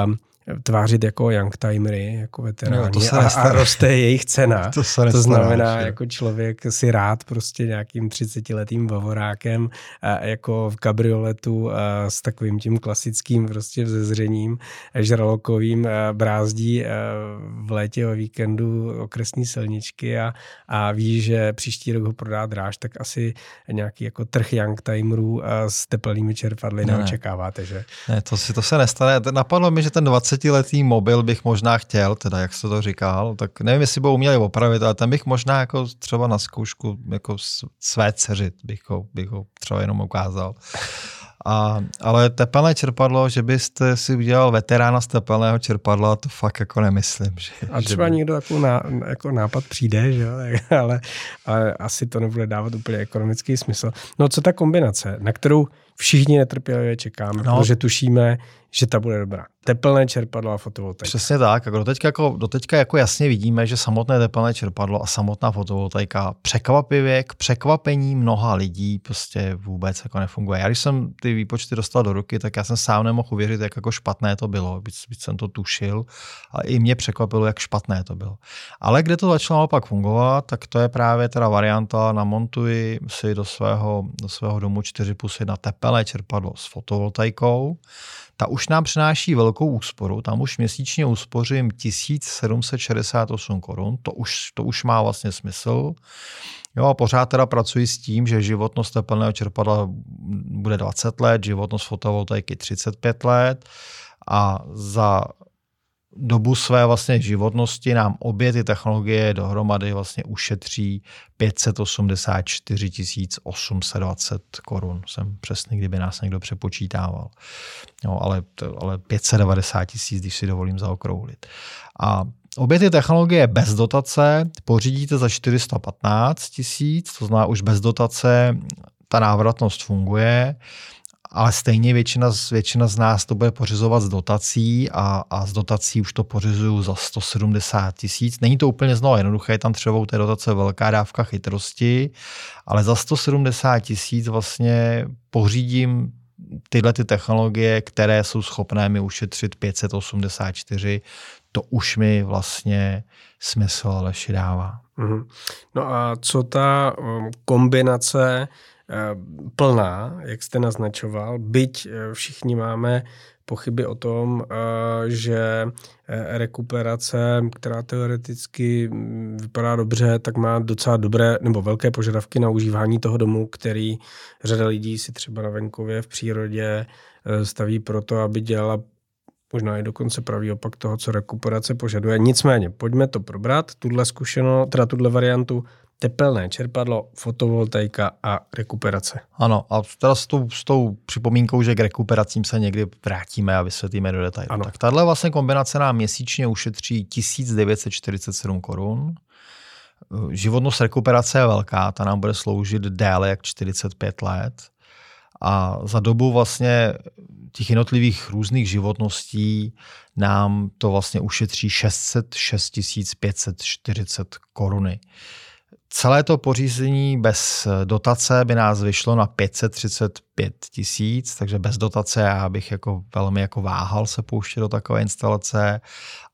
uh, tvářit jako youngtimery, jako veteráni no, to a, a roste jejich cena. To, se to znamená, že? jako člověk si rád prostě nějakým 30-letým bavorákem a jako v kabrioletu a s takovým tím klasickým prostě vzezřením žralokovým brázdí v létě o víkendu okresní silničky a, a ví, že příští rok ho prodá dráž, tak asi nějaký jako trh youngtimerů s teplnými čerpadly ne, neočekáváte, že? Ne, to, si, to se nestane. Napadlo mi, že ten 20 20-letý mobil bych možná chtěl, teda jak jsi to říkal, tak nevím, jestli by uměli opravit, ale ten bych možná jako třeba na zkoušku jako své dceřit bych ho, bych ho třeba jenom ukázal. A, ale tepelné čerpadlo, že byste si udělal veterána z tepelného čerpadla, to fakt jako nemyslím. Že, a třeba by... někdo jako, ná, jako nápad přijde, že? Ale, ale asi to nebude dávat úplně ekonomický smysl. No co ta kombinace, na kterou všichni netrpělivě čekáme, no. protože tušíme, že ta bude dobrá. Tepelné čerpadlo a fotovoltaika. Přesně tak. Jako doteďka, jako, doteďka jako jasně vidíme, že samotné tepelné čerpadlo a samotná fotovoltaika překvapivě k překvapení mnoha lidí prostě vůbec jako nefunguje. Já když jsem ty výpočty dostal do ruky, tak já jsem sám nemohl uvěřit, jak jako špatné to bylo. Byť, byť jsem to tušil a i mě překvapilo, jak špatné to bylo. Ale kde to začalo naopak fungovat, tak to je právě teda varianta, namontuji si do svého, do svého domu 4 plus 1 tepelné čerpadlo s fotovoltaikou ta už nám přináší velkou úsporu, tam už měsíčně uspořím 1768 korun, to už, to už má vlastně smysl. Jo a pořád teda pracuji s tím, že životnost tepelného čerpadla bude 20 let, životnost fotovoltaiky 35 let a za dobu své vlastně životnosti nám obě ty technologie dohromady vlastně ušetří 584 820 korun. Jsem přesný, kdyby nás někdo přepočítával. No, ale, ale 590 tisíc, když si dovolím zaokrouhlit. A Obě ty technologie bez dotace pořídíte za 415 tisíc, to znamená už bez dotace ta návratnost funguje ale stejně většina většina z nás to bude pořizovat z dotací a, a z dotací už to pořizuju za 170 tisíc. Není to úplně znovu jednoduché, je tam třeba u té dotace velká dávka chytrosti, ale za 170 tisíc vlastně pořídím tyhle ty technologie, které jsou schopné mi ušetřit 584, to už mi vlastně smysl Aleši dává. Mm-hmm. No a co ta um, kombinace plná, jak jste naznačoval, byť eh, všichni máme pochyby o tom, eh, že rekuperace, která teoreticky mm, vypadá dobře, tak má docela dobré nebo velké požadavky na užívání toho domu, který řada lidí si třeba na venkově v přírodě staví proto, aby dělala možná i dokonce pravý opak toho, co rekuperace požaduje. Nicméně, pojďme to probrat, tuhle zkušenost, teda tuhle variantu tepelné čerpadlo, fotovoltaika a rekuperace. Ano, a teda s tou, s tou připomínkou, že k rekuperacím se někdy vrátíme a vysvětlíme do detailu. Ano. Tak tahle vlastně kombinace nám měsíčně ušetří 1947 korun. Životnost rekuperace je velká, ta nám bude sloužit déle jak 45 let. A za dobu vlastně těch jednotlivých různých životností nám to vlastně ušetří 606 540 koruny. Celé to pořízení bez dotace by nás vyšlo na 535 tisíc, takže bez dotace já bych jako velmi jako váhal se pouštět do takové instalace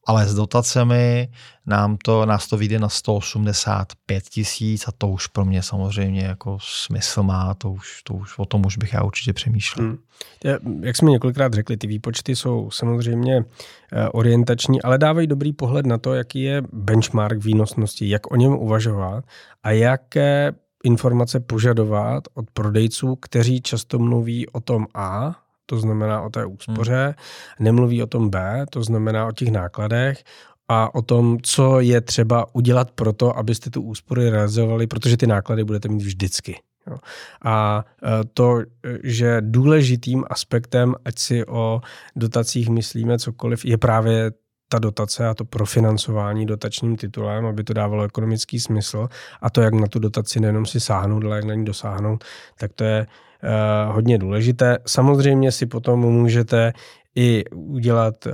ale s dotacemi nám to, nás to vyjde na 185 tisíc a to už pro mě samozřejmě jako smysl má, to už, to už, o tom už bych já určitě přemýšlel. Hmm. Jak jsme několikrát řekli, ty výpočty jsou samozřejmě eh, orientační, ale dávají dobrý pohled na to, jaký je benchmark výnosnosti, jak o něm uvažovat a jaké informace požadovat od prodejců, kteří často mluví o tom A, to znamená o té úspoře, hmm. nemluví o tom B, to znamená o těch nákladech, a o tom, co je třeba udělat pro to, abyste tu úspory realizovali, protože ty náklady budete mít vždycky. A to, že důležitým aspektem, ať si o dotacích myslíme cokoliv, je právě ta dotace a to profinancování dotačním titulem, aby to dávalo ekonomický smysl a to, jak na tu dotaci nejenom si sáhnout, ale jak na ní dosáhnout, tak to je hodně důležité. Samozřejmě si potom můžete i udělat uh,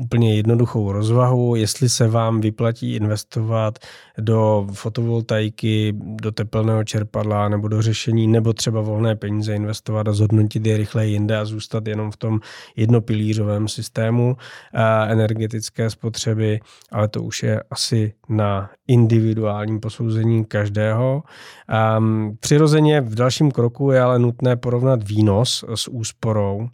úplně jednoduchou rozvahu, jestli se vám vyplatí investovat do fotovoltaiky, do tepelného čerpadla nebo do řešení, nebo třeba volné peníze investovat a zhodnotit je rychleji jinde a zůstat jenom v tom jednopilířovém systému uh, energetické spotřeby, ale to už je asi na individuálním posouzení každého. Um, přirozeně v dalším kroku je ale nutné porovnat výnos s úsporou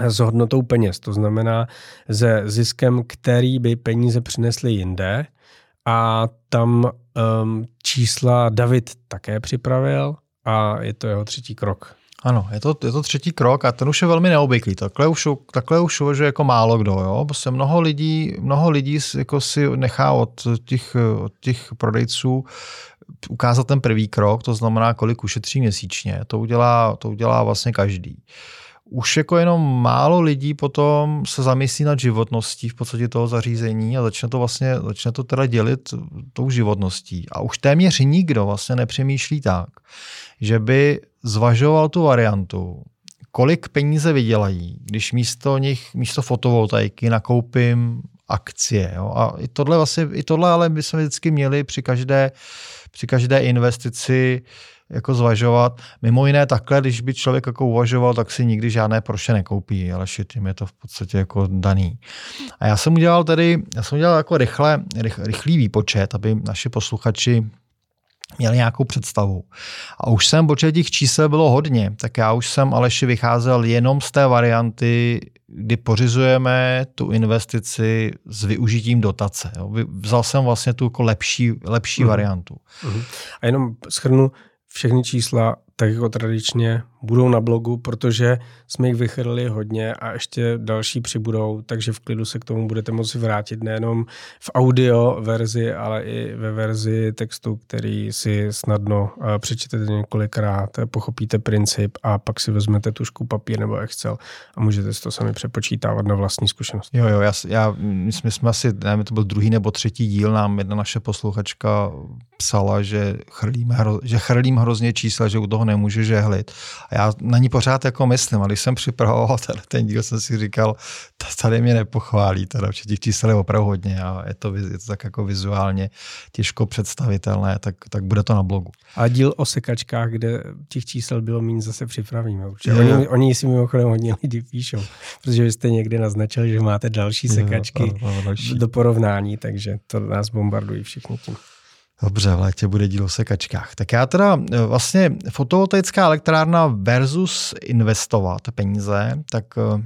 s hodnotou peněz. To znamená se ziskem, který by peníze přinesly jinde. A tam um, čísla David také připravil a je to jeho třetí krok. Ano, je to, je to třetí krok a ten už je velmi neobvyklý. Takhle už, takhle už uvažuje jako málo kdo. Jo? Prostě mnoho lidí, mnoho lidí jako si nechá od těch, od těch prodejců ukázat ten první krok, to znamená, kolik ušetří měsíčně. To udělá, to udělá vlastně každý už jako jenom málo lidí potom se zamyslí nad životností v podstatě toho zařízení a začne to vlastně, začne to teda dělit tou životností. A už téměř nikdo vlastně nepřemýšlí tak, že by zvažoval tu variantu, kolik peníze vydělají, když místo nich, místo fotovoltaiky nakoupím akcie. Jo? A i tohle, vlastně, i tohle ale by jsme vždycky měli při každé, při každé investici jako zvažovat. Mimo jiné takhle, když by člověk jako uvažoval, tak si nikdy žádné proše nekoupí, ale tím je to v podstatě jako daný. A já jsem udělal tady, já jsem udělal jako rychle, rych, rychlý výpočet, aby naši posluchači měli nějakou představu. A už jsem, počet těch čísel bylo hodně, tak já už jsem Aleši vycházel jenom z té varianty, kdy pořizujeme tu investici s využitím dotace. Jo. Vzal jsem vlastně tu jako lepší, lepší uh-huh. variantu. Uh-huh. A jenom schrnu, všechny čísla tak jako tradičně budou na blogu, protože jsme jich vychrli hodně a ještě další přibudou, takže v klidu se k tomu budete moci vrátit nejenom v audio verzi, ale i ve verzi textu, který si snadno eh, přečtete několikrát, pochopíte princip a pak si vezmete tušku papír nebo Excel a můžete si to sami přepočítávat na vlastní zkušenost. Jo, jo, já, já my jsme asi, nevím, to byl druhý nebo třetí díl, nám jedna naše posluchačka psala, že chrlím, hro, že chrlím hrozně čísla, že u toho nemůže žehlit. A já na ní pořád jako myslím, a když jsem připravoval ten, ten díl, jsem si říkal, tady mě nepochválí, teda těch čísel je opravdu hodně a je to, je to tak jako vizuálně těžko představitelné, tak, tak bude to na blogu. A díl o sekačkách, kde těch čísel bylo méně, zase připravíme. Určitě. Oni, oni si mimochodem hodně lidi píšou, protože vy jste někdy naznačili, že máte další sekačky jo, ano, další. do porovnání, takže to nás bombardují všichni tím. Dobře, v létě bude díl o sekačkách. Tak já teda e, vlastně fotovoltaická elektrárna versus investovat peníze, tak e,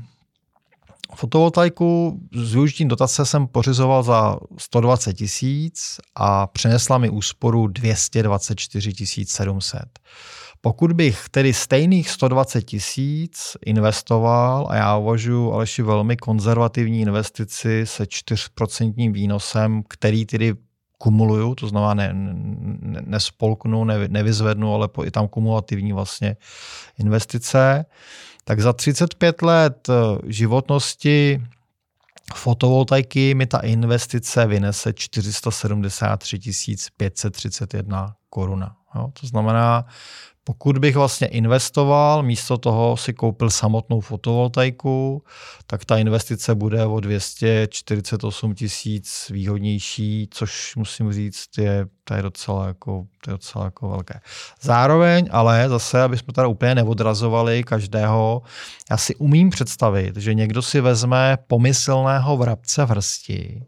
fotovoltaiku s využitím dotace jsem pořizoval za 120 tisíc a přinesla mi úsporu 224 700. Pokud bych tedy stejných 120 tisíc investoval, a já uvažuji Aleši velmi konzervativní investici se 4% výnosem, který tedy kumuluju, to znamená ne, ne, nespolknu, ne, nevyzvednu, ale po, i tam kumulativní vlastně investice, tak za 35 let eh, životnosti fotovoltaiky mi ta investice vynese 473 531 koruna. Jo? To znamená, pokud bych vlastně investoval, místo toho si koupil samotnou fotovoltaiku, tak ta investice bude o 248 tisíc výhodnější, což musím říct, je, to je docela jako, to je docela jako velké. Zároveň, ale zase, aby jsme tady úplně neodrazovali každého, já si umím představit, že někdo si vezme pomyslného vrabce v hrsti,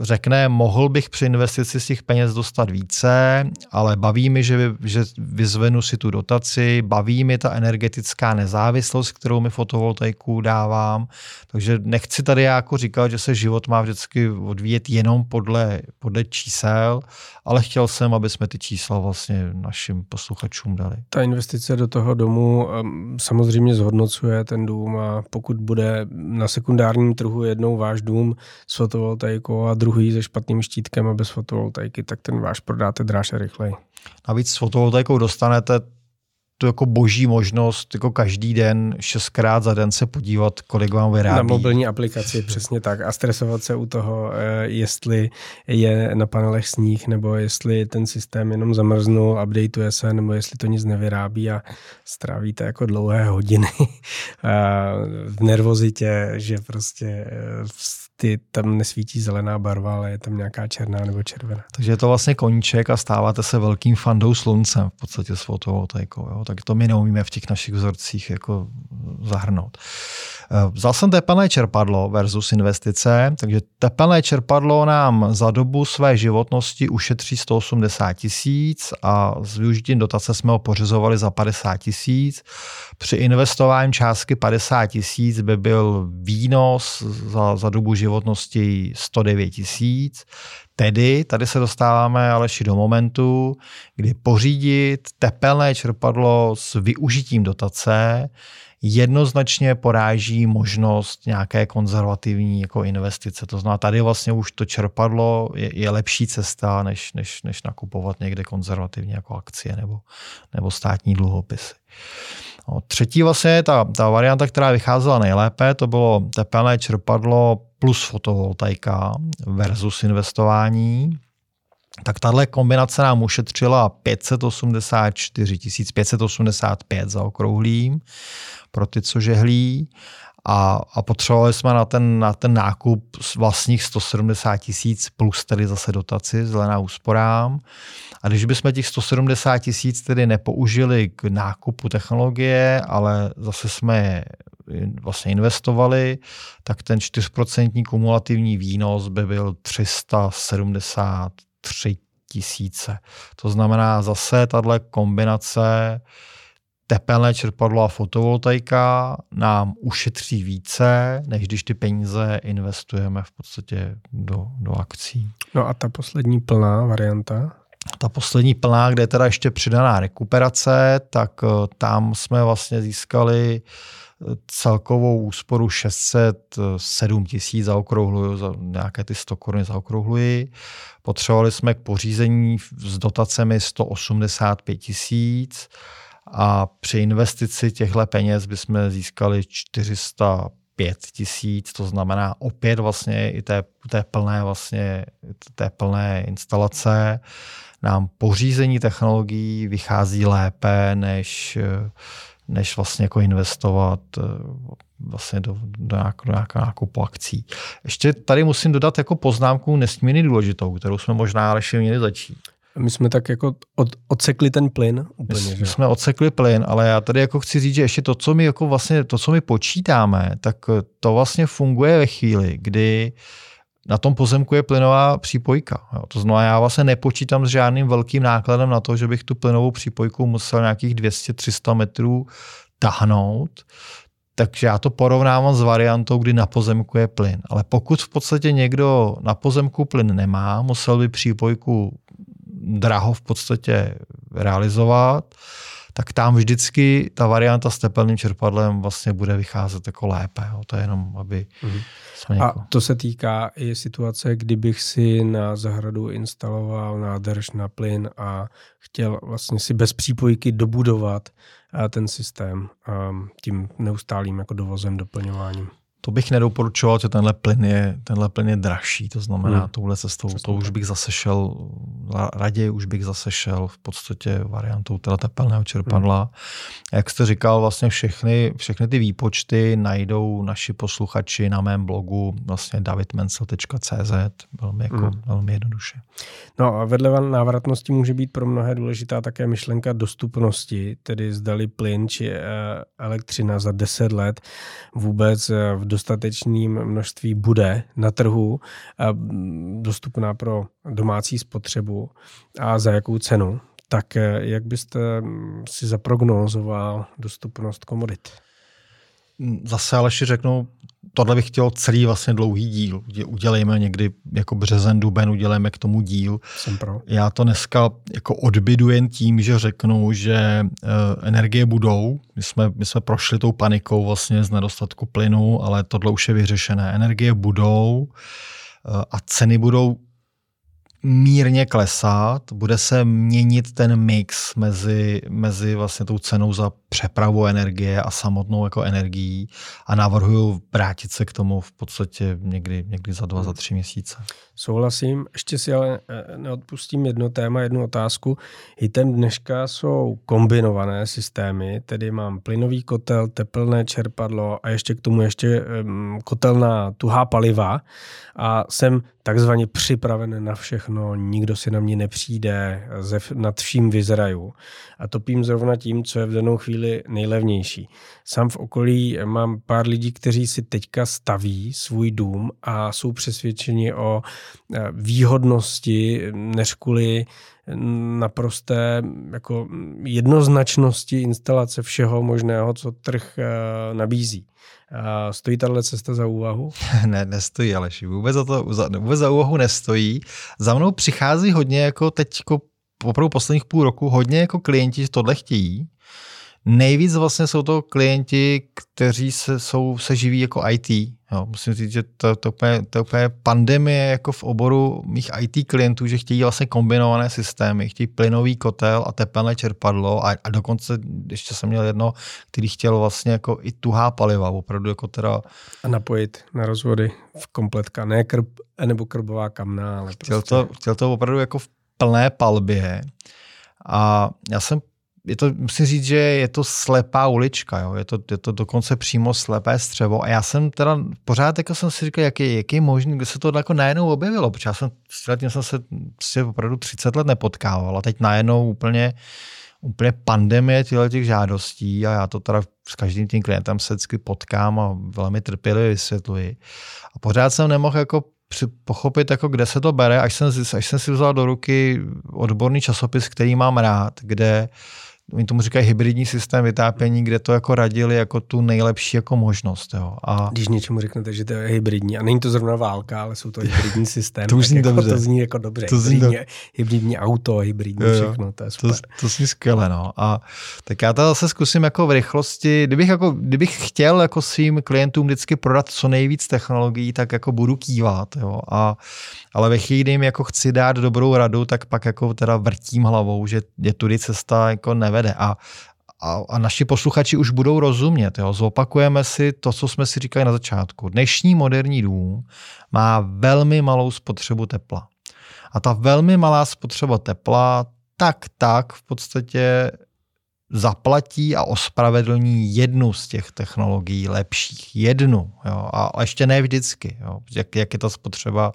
řekne, mohl bych při investici z těch peněz dostat více, ale baví mi, že, že vyzvenu si tu dotaci, baví mi ta energetická nezávislost, kterou mi fotovoltaiku dávám, takže nechci tady jako říkat, že se život má vždycky odvíjet jenom podle, podle čísel, ale chtěl jsem, aby jsme ty čísla vlastně našim posluchačům dali. Ta investice do toho domu ehm, samozřejmě zhodnocuje ten dům a pokud bude na sekundárním trhu jednou váš dům s fotovoltaikou, fotovoltaikou a druhý se špatným štítkem a bez fotovoltaiky, tak ten váš prodáte dráž a rychleji. Navíc s fotovoltaikou dostanete tu jako boží možnost jako každý den, šestkrát za den se podívat, kolik vám vyrábí. Na mobilní aplikaci, přesně tak. A stresovat se u toho, eh, jestli je na panelech sníh, nebo jestli ten systém jenom zamrznul, updateuje se, nebo jestli to nic nevyrábí a strávíte jako dlouhé hodiny v nervozitě, že prostě eh, ty, tam nesvítí zelená barva, ale je tam nějaká černá nebo červená. Takže je to vlastně koníček a stáváte se velkým fandou sluncem v podstatě s fotovoltaikou. Jo? Tak to my neumíme v těch našich vzorcích jako zahrnout. Eh, vzal jsem tepelné čerpadlo versus investice, takže tepelné čerpadlo nám za dobu své životnosti ušetří 180 tisíc a s využitím dotace jsme ho pořizovali za 50 tisíc. Při investování částky 50 tisíc by byl výnos za, za dobu životnosti 109 tisíc. Tedy tady se dostáváme Aleši do momentu, kdy pořídit tepelné čerpadlo s využitím dotace jednoznačně poráží možnost nějaké konzervativní jako investice. To znamená, tady vlastně už to čerpadlo je, je lepší cesta, než, než, než nakupovat někde konzervativně jako akcie nebo, nebo státní dluhopisy. No, třetí vlastně ta, ta varianta, která vycházela nejlépe, to bylo tepelné čerpadlo plus fotovoltaika versus investování. Tak tahle kombinace nám ušetřila 584 585 za okrouhlým pro ty, co žehlí. A, a potřebovali jsme na ten, na ten nákup vlastních 170 tisíc plus tedy zase dotaci, zelená úsporám. A když bychom těch 170 tisíc tedy nepoužili k nákupu technologie, ale zase jsme vlastně investovali, tak ten 4% kumulativní výnos by byl 373 tisíce. To znamená zase tahle kombinace tepelné čerpadlo a fotovoltaika nám ušetří více, než když ty peníze investujeme v podstatě do, do akcí. No a ta poslední plná varianta? Ta poslední plná, kde je teda ještě přidaná rekuperace, tak eh, tam jsme vlastně získali eh, celkovou úsporu 607 tisíc zaokrouhluju, za nějaké ty 100 koruny zaokrouhluji. Potřebovali jsme k pořízení s dotacemi 185 tisíc a při investici těchto peněz bychom získali 405 tisíc, to znamená opět vlastně i té, té plné vlastně, té plné instalace nám pořízení technologií vychází lépe, než, než vlastně jako investovat eh, vlastně do, do, nějak, do nějakého nákupu akcí. Ještě tady musím dodat jako poznámku nesmírně důležitou, kterou jsme možná ještě měli začít. My jsme tak jako od, odsekli ten plyn úplně. My, my jsme odsekli plyn, ale já tady jako chci říct, že ještě to, co my jako vlastně, to, co my počítáme, tak to vlastně funguje ve chvíli, kdy na tom pozemku je plynová přípojka. Jo. To znamená, já vlastně nepočítám s žádným velkým nákladem na to, že bych tu plynovou přípojku musel nějakých 200-300 metrů tahnout. Takže já to porovnávám s variantou, kdy na pozemku je plyn. Ale pokud v podstatě někdo na pozemku plyn nemá, musel by přípojku draho v podstatě realizovat, tak tam vždycky ta varianta s tepelným čerpadlem vlastně bude vycházet jako lépe. Jo. To je jenom, aby mm-hmm. jsme. A to se týká i situace, kdybych si na zahradu instaloval nádrž na plyn a chtěl vlastně si bez přípojky dobudovat eh, ten systém tím neustálým jako dovozem, doplňováním. To bych nedoporučoval, že tenhle plyn je, tenhle plyn je dražší, to znamená hmm. touhle cestou, to už bych zase šel, raději už bych zase šel v podstatě variantou teda tepelného čerpadla. Hmm. Jak jste říkal, vlastně všechny, všechny ty výpočty najdou naši posluchači na mém blogu vlastně davidmencel.cz velmi, jako, hmm. velmi jednoduše. No a vedle návratnosti může být pro mnohé důležitá také myšlenka dostupnosti, tedy zdali plyn či eh, elektřina za 10 let vůbec eh, v dostatečném množství bude na trhu dostupná pro domácí spotřebu a za jakou cenu, tak eh, jak byste mm, si zaprognózoval dostupnost komodit? Zase Aleši řeknu, tohle bych chtěl celý vlastně dlouhý díl. Udělejme někdy jako březen, duben, udělejme k tomu díl. Jsem pro. Já to dneska jako odbydu jen tím, že řeknu, že uh, energie budou. My jsme, my jsme prošli tou panikou vlastně z nedostatku plynu, ale tohle už je vyřešené. Energie budou. a ceny budou mírně klesat, bude se měnit ten mix mezi, mezi vlastně tou cenou za přepravu energie a samotnou jako energií? A navrhuju vrátit se k tomu v podstatě někdy, někdy za dva, za tři měsíce. Souhlasím, ještě si ale eh, neodpustím jedno téma, jednu otázku. I ten dneška jsou kombinované systémy, tedy mám plynový kotel, teplné čerpadlo a ještě k tomu ještě kotel na tuhá paliva. A jsem takzvaně připraven na všechno, nikdo si na mě nepřijde, nad vším vyzraju a topím zrovna tím, co je v danou chvíli nejlevnější. Sám v okolí mám pár lidí, kteří si teďka staví svůj dům a jsou přesvědčeni o eh, výhodnosti, než kvůli naprosté jako jednoznačnosti instalace všeho možného, co trh eh, nabízí. Stojí tahle cesta za úvahu? ne, nestojí, Aleši. Vůbec za, to, vůbec za úvahu nestojí. Za mnou přichází hodně jako teď opravdu posledních půl roku hodně jako klienti tohle chtějí. Nejvíc vlastně jsou to klienti, kteří se, jsou, se živí jako IT. Jo, musím říct, že to, to, úplně, to úplně pandemie jako v oboru mých IT klientů, že chtějí vlastně kombinované systémy, chtějí plynový kotel a tepelné čerpadlo a, a dokonce ještě jsem měl jedno, který chtěl vlastně jako i tuhá paliva, opravdu jako teda... A napojit na rozvody v kompletka, ne krb, nebo krbová kamna, ale chtěl, prostě... to, chtěl to opravdu jako v plné palbě. A já jsem je to, musím říct, že je to slepá ulička, jo? Je, to, je to dokonce přímo slepé střevo. A já jsem teda pořád jako jsem si říkal, jaký, jaký je možný, kde se to jako najednou objevilo, protože já jsem tím jsem se prostě opravdu 30 let nepotkával a teď najednou úplně úplně pandemie těchto těch žádostí a já to teda s každým tím klientem se vždycky potkám a velmi trpělivě vysvětluji. A pořád jsem nemohl jako pochopit, jako kde se to bere, až jsem, až jsem si vzal do ruky odborný časopis, který mám rád, kde oni tomu říkají hybridní systém vytápění, kde to jako radili jako tu nejlepší jako možnost. Jo. A Když něčemu řeknete, že to je hybridní, a není to zrovna válka, ale jsou to hybridní systém, to, zní jako dobře. to zní jako dobře. To zní hybridní, do... hybridní auto, hybridní jo, všechno, to je super. To, to zní skvěle, no. A tak já to zase zkusím jako v rychlosti, kdybych, jako, kdybych chtěl jako svým klientům vždycky prodat co nejvíc technologií, tak jako budu kývat, jo. A, ale ve chvíli, kdy jim jako chci dát dobrou radu, tak pak jako teda vrtím hlavou, že je tudy cesta jako nevede vede. A, a, a naši posluchači už budou rozumět. Jo. Zopakujeme si to, co jsme si říkali na začátku. Dnešní moderní dům má velmi malou spotřebu tepla. A ta velmi malá spotřeba tepla tak tak v podstatě zaplatí a ospravedlní jednu z těch technologií lepších. Jednu. Jo. A ještě ne vždycky. Jo. Jak, jak je ta spotřeba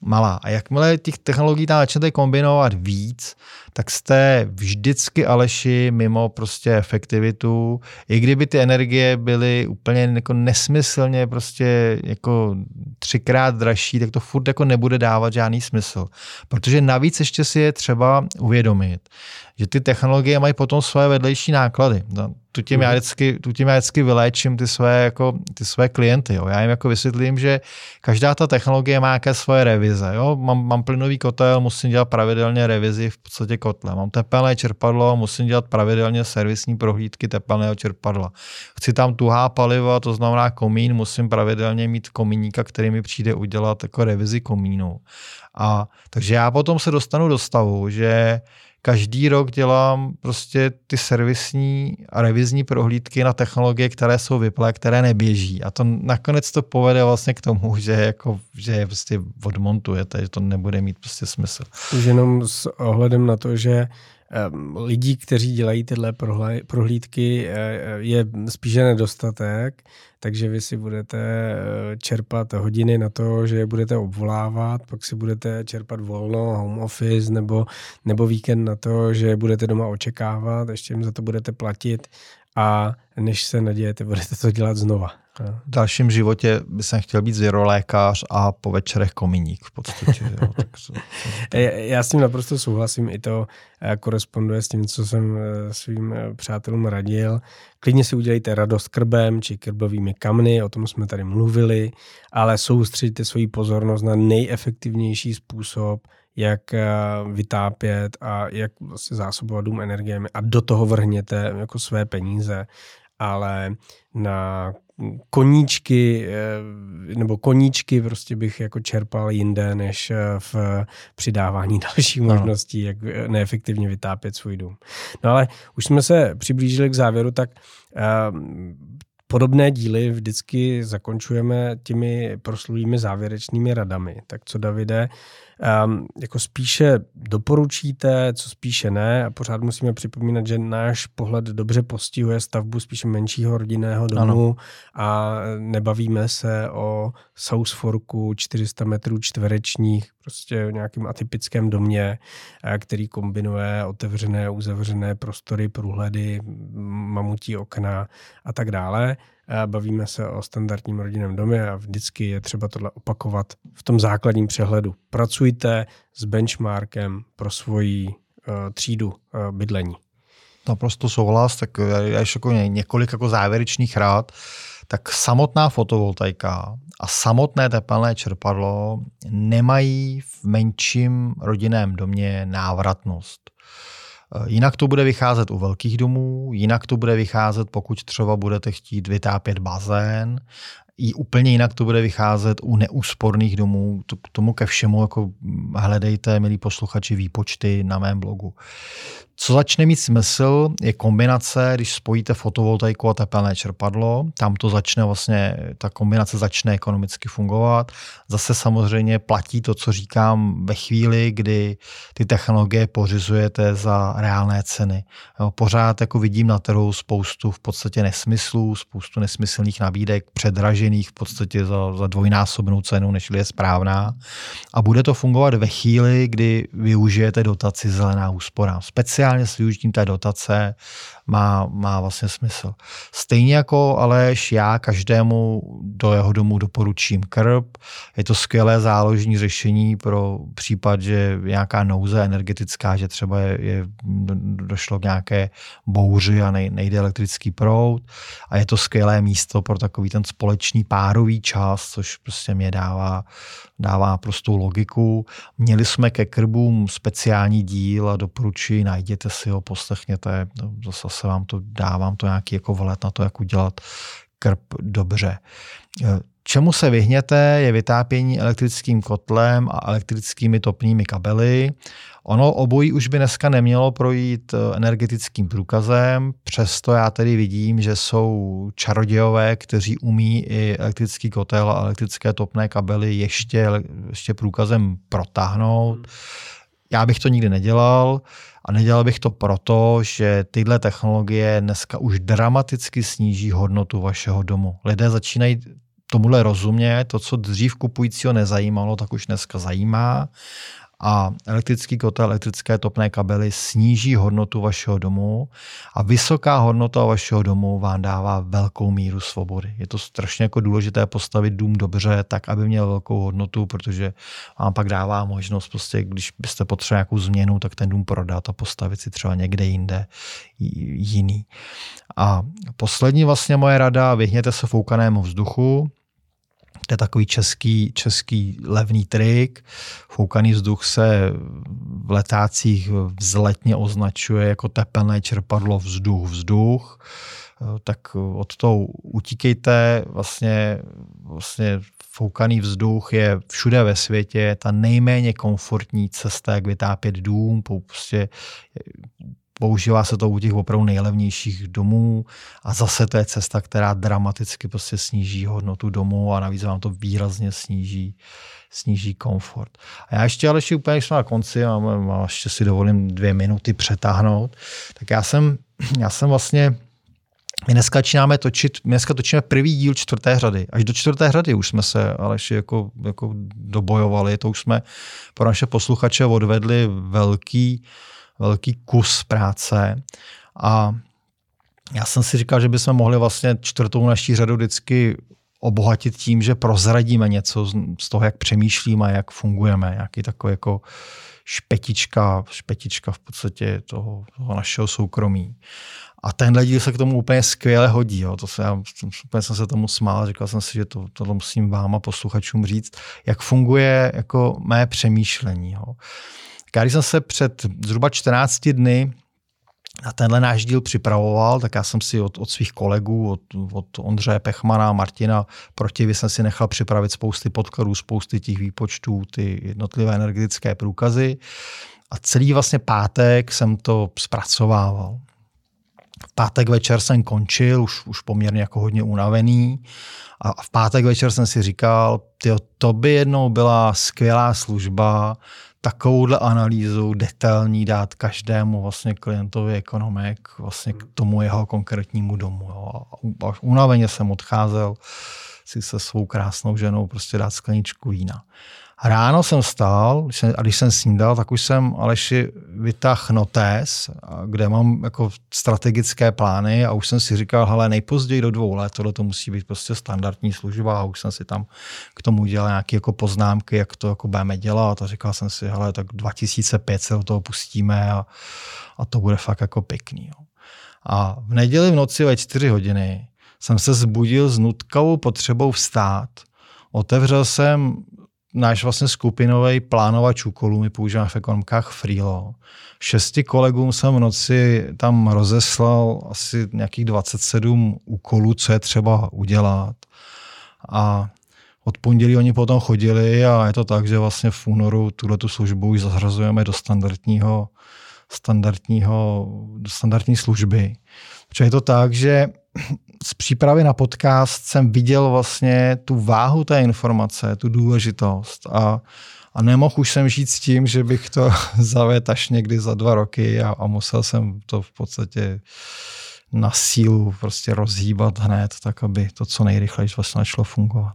malá. A jakmile těch technologií tam začnete kombinovat víc, tak jste vždycky Aleši mimo prostě efektivitu. I kdyby ty energie byly úplně jako nesmyslně prostě jako třikrát dražší, tak to furt jako nebude dávat žádný smysl. Protože navíc ještě si je třeba uvědomit, že ty technologie mají potom své vedlejší náklady. No, tu tím, mm. já mhm. vždycky, tu tím já vždycky vyléčím ty své, jako, ty své klienty. Jo. Já jim jako vysvětlím, že každá ta technologie má nějaké svoje revize. Jo. Mám, mám plynový kotel, musím dělat pravidelně revizi v podstatě kotle. Mám tepelné čerpadlo, musím dělat pravidelně servisní prohlídky tepelného čerpadla. Chci tam tuhá paliva, to znamená komín, musím pravidelně mít komíníka, který mi přijde udělat jako revizi komínu. A takže já potom se dostanu do stavu, že každý rok dělám prostě ty servisní a revizní prohlídky na technologie, které jsou vyplé, které neběží. A to nakonec to povede vlastně k tomu, že, jako, že je prostě odmontujete, že to nebude mít prostě smysl. Už jenom s ohledem na to, že lidí, kteří dělají tyhle prohlídky, eh, je spíše nedostatek, takže vy si budete eh, čerpat hodiny na to, že je budete obvolávat, pak si budete čerpat volno, home office nebo, nebo víkend na to, že budete doma očekávat, ještě jim za to budete platit a než se nadějete, budete to dělat znova. V dalším životě by jsem chtěl být zvěrolékař a po večerech kominík v podstatě. Jo, tak so, Já s tím naprosto souhlasím, i to eh, koresponduje s tím, co jsem eh, svým eh, přátelům radil. Klidně si udělejte radost krbem či krbovými kamny, o tom jsme tady mluvili, ale soustředíte svoji pozornost na nejefektivnější způsob, jak vytápět a jak vlastně zásobovat dům energiemi a do toho vrhněte jako své peníze, ale na koníčky nebo koníčky prostě bych jako čerpal jinde, než v přidávání dalších možností, jak neefektivně vytápět svůj dům. No ale už jsme se přiblížili k závěru, tak Podobné díly vždycky zakončujeme těmi proslulými závěrečnými radami. Tak co Davide, um, jako spíše doporučíte, co spíše ne a pořád musíme připomínat, že náš pohled dobře postihuje stavbu spíše menšího rodinného domu ano. a nebavíme se o Southforku 400 metrů čtverečních, prostě v nějakým atypickém domě, který kombinuje otevřené, uzavřené prostory, průhledy, mamutí okna a tak dále. Bavíme se o standardním rodinném domě a vždycky je třeba tohle opakovat v tom základním přehledu. Pracujte s benchmarkem pro svoji uh, třídu uh, bydlení. Naprosto souhlas, tak já ještě jako několik jako závěrečných rád, tak samotná fotovoltaika a samotné tepelné čerpadlo nemají v menším rodinném domě návratnost. Eh, jinak to bude vycházet u velkých domů, jinak to bude vycházet, pokud třeba budete chtít vytápět bazén, i úplně jinak to bude vycházet u neúsporných domů. K tomu ke všemu jako hledejte, milí posluchači, výpočty na mém blogu. Co začne mít smysl, je kombinace, když spojíte fotovoltaiku a tepelné čerpadlo, tam to začne vlastně, ta kombinace začne ekonomicky fungovat. Zase samozřejmě platí to, co říkám ve chvíli, kdy ty technologie pořizujete za reálné ceny. Pořád jako vidím na trhu spoustu v podstatě nesmyslů, spoustu nesmyslných nabídek, předražených v podstatě za, za dvojnásobnou cenu, než je správná. A bude to fungovat ve chvíli, kdy využijete dotaci zelená úspora. Speciálně speciálně s využitím té dotace má, má vlastně smysl. Stejně jako Aleš, já každému do jeho domu doporučím krb. Je to skvělé záložní řešení pro případ, že nějaká nouze energetická, že třeba je, je došlo k nějaké bouři a nej, nejde elektrický proud. A je to skvělé místo pro takový ten společný párový čas, což prostě mě dává, dává prostou logiku. Měli jsme ke krbům speciální díl a doporučuji, najděte si ho, poslechněte. Zase zase vám to dávám to nějaký jako vlet na to, jak udělat krp dobře. Čemu se vyhněte, je vytápění elektrickým kotlem a elektrickými topnými kabely. Ono obojí už by dneska nemělo projít eh, energetickým průkazem, přesto já tedy vidím, že jsou čarodějové, kteří umí i elektrický kotel a elektrické topné kabely ještě, ještě průkazem protáhnout. Já bych to nikdy nedělal. A nedělal bych to proto, že tyhle technologie dneska už dramaticky sníží hodnotu vašeho domu. Lidé začínají tomuhle rozumět, to, co dřív kupujícího nezajímalo, tak už dneska zajímá a elektrický kotel, elektrické topné kabely sníží hodnotu vašeho domu a vysoká hodnota vašeho domu vám dává velkou míru svobody. Je to strašně jako důležité postavit dům dobře, tak, aby měl velkou hodnotu, protože vám pak dává možnost, prostě, když byste potřebovali nějakou změnu, tak ten dům prodat a postavit si třeba někde jinde jiný. A poslední vlastně moje rada, vyhněte se foukanému vzduchu, to je takový český, český levný trik. Foukaný vzduch se v letácích vzletně označuje jako tepelné čerpadlo vzduch, vzduch. Tak od toho utíkejte. Vlastně, vlastně foukaný vzduch je všude ve světě ta nejméně komfortní cesta, jak vytápět dům. Prostě Používá se to u těch opravdu nejlevnějších domů a zase to je cesta, která dramaticky prostě sníží hodnotu domu a navíc vám to výrazně sníží, sníží komfort. A já ještě, ale ještě úplně, když jsme na konci, a, ještě si dovolím dvě minuty přetáhnout, tak já jsem, já jsem vlastně my dneska začínáme točit, my dneska točíme první díl čtvrté řady. Až do čtvrté řady už jsme se ale jako, jako dobojovali, to už jsme pro naše posluchače odvedli velký, velký kus práce a já jsem si říkal, že bychom mohli vlastně čtvrtou naší řadu vždycky obohatit tím, že prozradíme něco z toho, jak přemýšlíme, jak fungujeme, nějaký takový jako špetička, špetička v podstatě toho, toho našeho soukromí. A tenhle díl se k tomu úplně skvěle hodí. Jo. To se, já, úplně jsem se tomu smál, říkal jsem si, že to, to musím vám a posluchačům říct, jak funguje jako mé přemýšlení. Jo. Já když jsem se před zhruba 14 dny na tenhle náš díl připravoval, tak já jsem si od, od svých kolegů, od, od Ondřeje Pechmana, Martina Protivy jsem si nechal připravit spousty podkladů, spousty těch výpočtů, ty jednotlivé energetické průkazy. A celý vlastně pátek jsem to zpracovával. Pátek večer jsem končil, už, už poměrně jako hodně unavený. A v pátek večer jsem si říkal, tyjo, to by jednou byla skvělá služba, takovouhle analýzu detailní dát každému vlastně klientovi ekonomek, vlastně k tomu jeho konkrétnímu domu. Jo. A unaveně jsem odcházel si se svou krásnou ženou prostě dát skleničku vína. Ráno jsem stál a když jsem snídal, tak už jsem Aleši vytáhl notes, kde mám jako strategické plány a už jsem si říkal, hele, nejpozději do dvou let, tohle to musí být prostě standardní služba a už jsem si tam k tomu udělal nějaké jako poznámky, jak to jako budeme dělat a říkal jsem si, hele, tak 2005 se do toho pustíme a, a to bude fakt jako pěkný. Jo. A v neděli v noci ve čtyři hodiny jsem se zbudil s nutkavou potřebou vstát, Otevřel jsem náš vlastně skupinový plánovač úkolů, my používáme v ekonomkách Freelo. Šesti kolegům jsem v noci tam rozeslal asi nějakých 27 úkolů, co je třeba udělat. A od pondělí oni potom chodili a je to tak, že vlastně v únoru tuhle tu službu už zahrazujeme do standardního, standardního, do standardní služby. Protože je to tak, že z přípravy na podcast jsem viděl vlastně tu váhu té informace, tu důležitost a, a nemohl už jsem žít s tím, že bych to zavedl až někdy za dva roky a, a musel jsem to v podstatě na sílu prostě rozhýbat hned, tak aby to co nejrychleji vlastně začalo fungovat.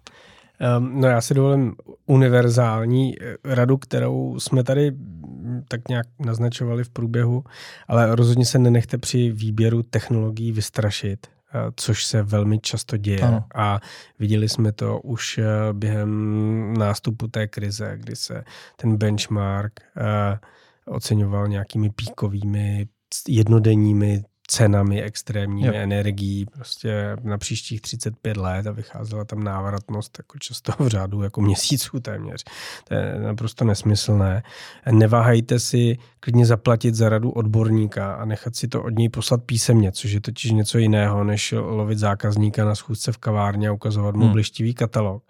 Um, no já si dovolím univerzální eh, radu, kterou jsme tady hm, tak nějak naznačovali v průběhu, ale rozhodně se nenechte při výběru technologií vystrašit. Což se velmi často děje. Ano. A viděli jsme to už eh, během nástupu té krize, kdy se ten benchmark eh, oceňoval nějakými píkovými jednodenními cenami extrémními yep. energií prostě na příštích 35 let a vycházela tam návratnost jako často v řádu jako měsíců téměř. To je naprosto nesmyslné. Neváhejte si klidně zaplatit za radu odborníka a nechat si to od něj poslat písemně, což je totiž něco jiného, než lovit zákazníka na schůzce v kavárně a ukazovat mu hmm. blištivý katalog.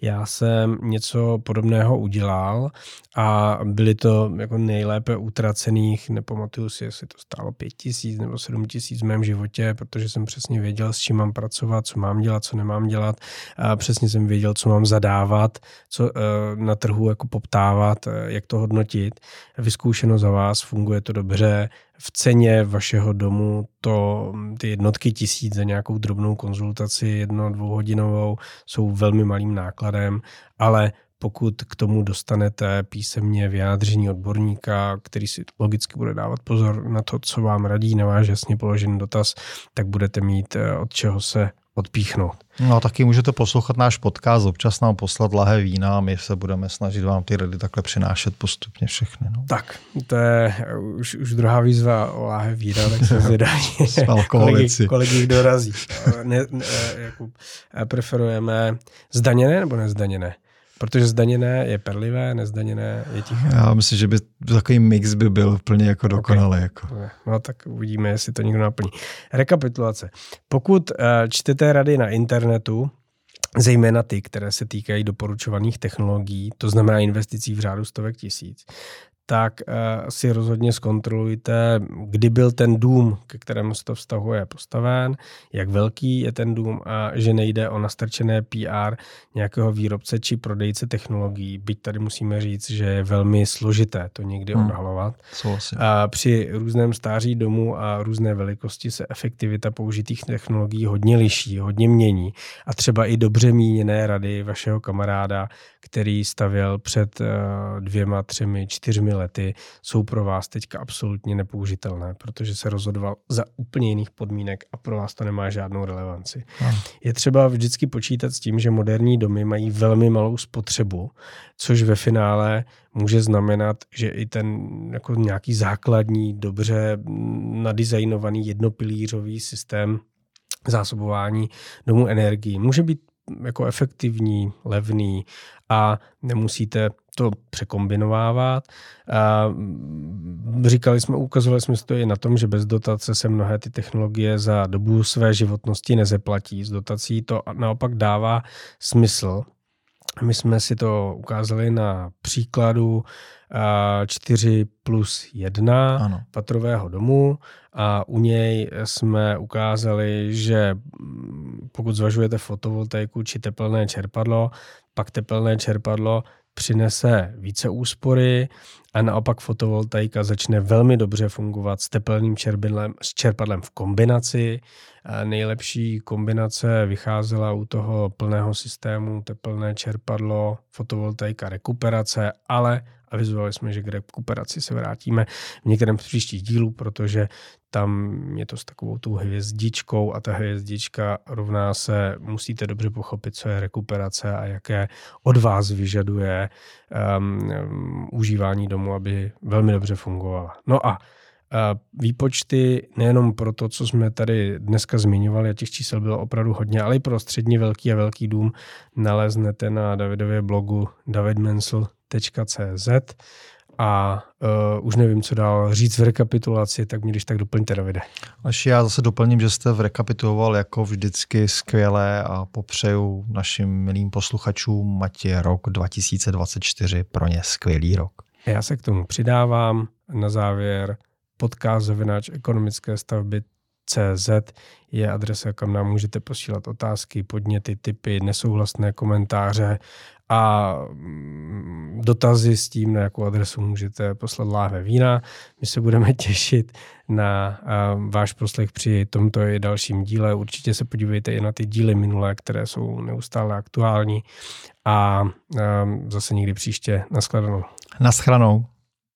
Já jsem něco podobného udělal a byly to jako nejlépe utracených, nepamatuju si, jestli to stálo pět tisíc nebo sedm tisíc v mém životě, protože jsem přesně věděl, s čím mám pracovat, co mám dělat, co nemám dělat. A přesně jsem věděl, co mám zadávat, co eh, na trhu jako poptávat, eh, jak to hodnotit. Vyzkoušeno za vás, funguje to dobře, v ceně vašeho domu to ty jednotky tisíc za nějakou drobnou konzultaci jedno, dvouhodinovou jsou velmi malým nákladem, ale pokud k tomu dostanete písemně vyjádření odborníka, který si logicky bude dávat pozor na to, co vám radí, na váš jasně položený dotaz, tak budete mít eh, od čeho se odpíchnout. No a taky můžete poslouchat náš podcast, občas nám poslat lahé vína a my se budeme snažit vám ty rady takhle přinášet postupně všechny. No. Tak, to je už, už druhá výzva o láhe vína, tak se zvědají, kolik, kolik jich dorazí. Ne, ne, jako, preferujeme zdaněné nebo nezdaněné? Protože zdaněné je perlivé, nezdaněné je tiché. Já myslím, že by takový mix by byl úplně jako dokonalý. Okay. Jako. No tak uvidíme, jestli to někdo naplní. Rekapitulace. Pokud uh, čtete rady na internetu, zejména ty, které se týkají doporučovaných technologií, to znamená investicí v řádu stovek tisíc, tak uh, si rozhodně zkontrolujte, kdy byl ten dům, ke kterému se to vztahuje, postaven, jak velký je ten dům a že nejde o nastrčené PR nějakého výrobce či prodejce technologií. Byť tady musíme říct, že je velmi složité to někdy hmm. odhalovat. A při různém stáří domu a různé velikosti se efektivita použitých technologií hodně liší, hodně mění. A třeba i dobře míněné rady vašeho kamaráda, který stavěl před uh, dvěma, třemi, čtyřmi lety, jsou pro vás teďka absolutně nepoužitelné, protože se rozhodoval za úplně jiných podmínek a pro vás to nemá žádnou relevanci. No. Je třeba vždycky počítat s tím, že moderní domy mají velmi malou spotřebu, což ve finále může znamenat, že i ten jako nějaký základní, dobře nadizajnovaný jednopilířový systém zásobování domů energií může být jako efektivní, levný a nemusíte to překombinovávat. A říkali jsme, ukazovali jsme si to i na tom, že bez dotace se mnohé ty technologie za dobu své životnosti nezeplatí. S dotací to naopak dává smysl. My jsme si to ukázali na příkladu 4 plus 1 ano. patrového domu a u něj jsme ukázali, že mm, pokud zvažujete fotovoltaiku či teplné čerpadlo, pak teplné čerpadlo přinese více úspory a naopak fotovoltaika začne velmi dobře fungovat s teplným čerpadlem, s čerpadlem v kombinaci. Nejlepší kombinace vycházela u toho plného systému teplné čerpadlo, fotovoltaika, rekuperace, ale avizovali jsme, že k rekuperaci se vrátíme v některém z příštích dílů, protože tam je to s takovou tou hvězdičkou a ta hvězdička rovná se, musíte dobře pochopit, co je rekuperace a jaké od vás vyžaduje um, um, užívání domu, aby velmi dobře fungovala. No a výpočty nejenom pro to, co jsme tady dneska zmiňovali, a těch čísel bylo opravdu hodně, ale i pro středně velký a velký dům naleznete na Davidově blogu davidmensel.cz a uh, už nevím, co dál říct v rekapitulaci, tak mě když tak doplňte, Davide. Až já zase doplním, že jste rekapituloval jako vždycky skvěle a popřeju našim milým posluchačům, je rok 2024 pro ně skvělý rok. Já se k tomu přidávám na závěr podcast zavináč ekonomické stavby CZ je adresa, kam nám můžete posílat otázky, podněty, typy, nesouhlasné komentáře a mm, dotazy s tím, na jakou adresu můžete poslat láhve vína. My se budeme těšit na váš poslech při tomto i dalším díle. Určitě se podívejte i na ty díly minulé, které jsou neustále aktuální a zase někdy příště. Naschledanou. Naschledanou.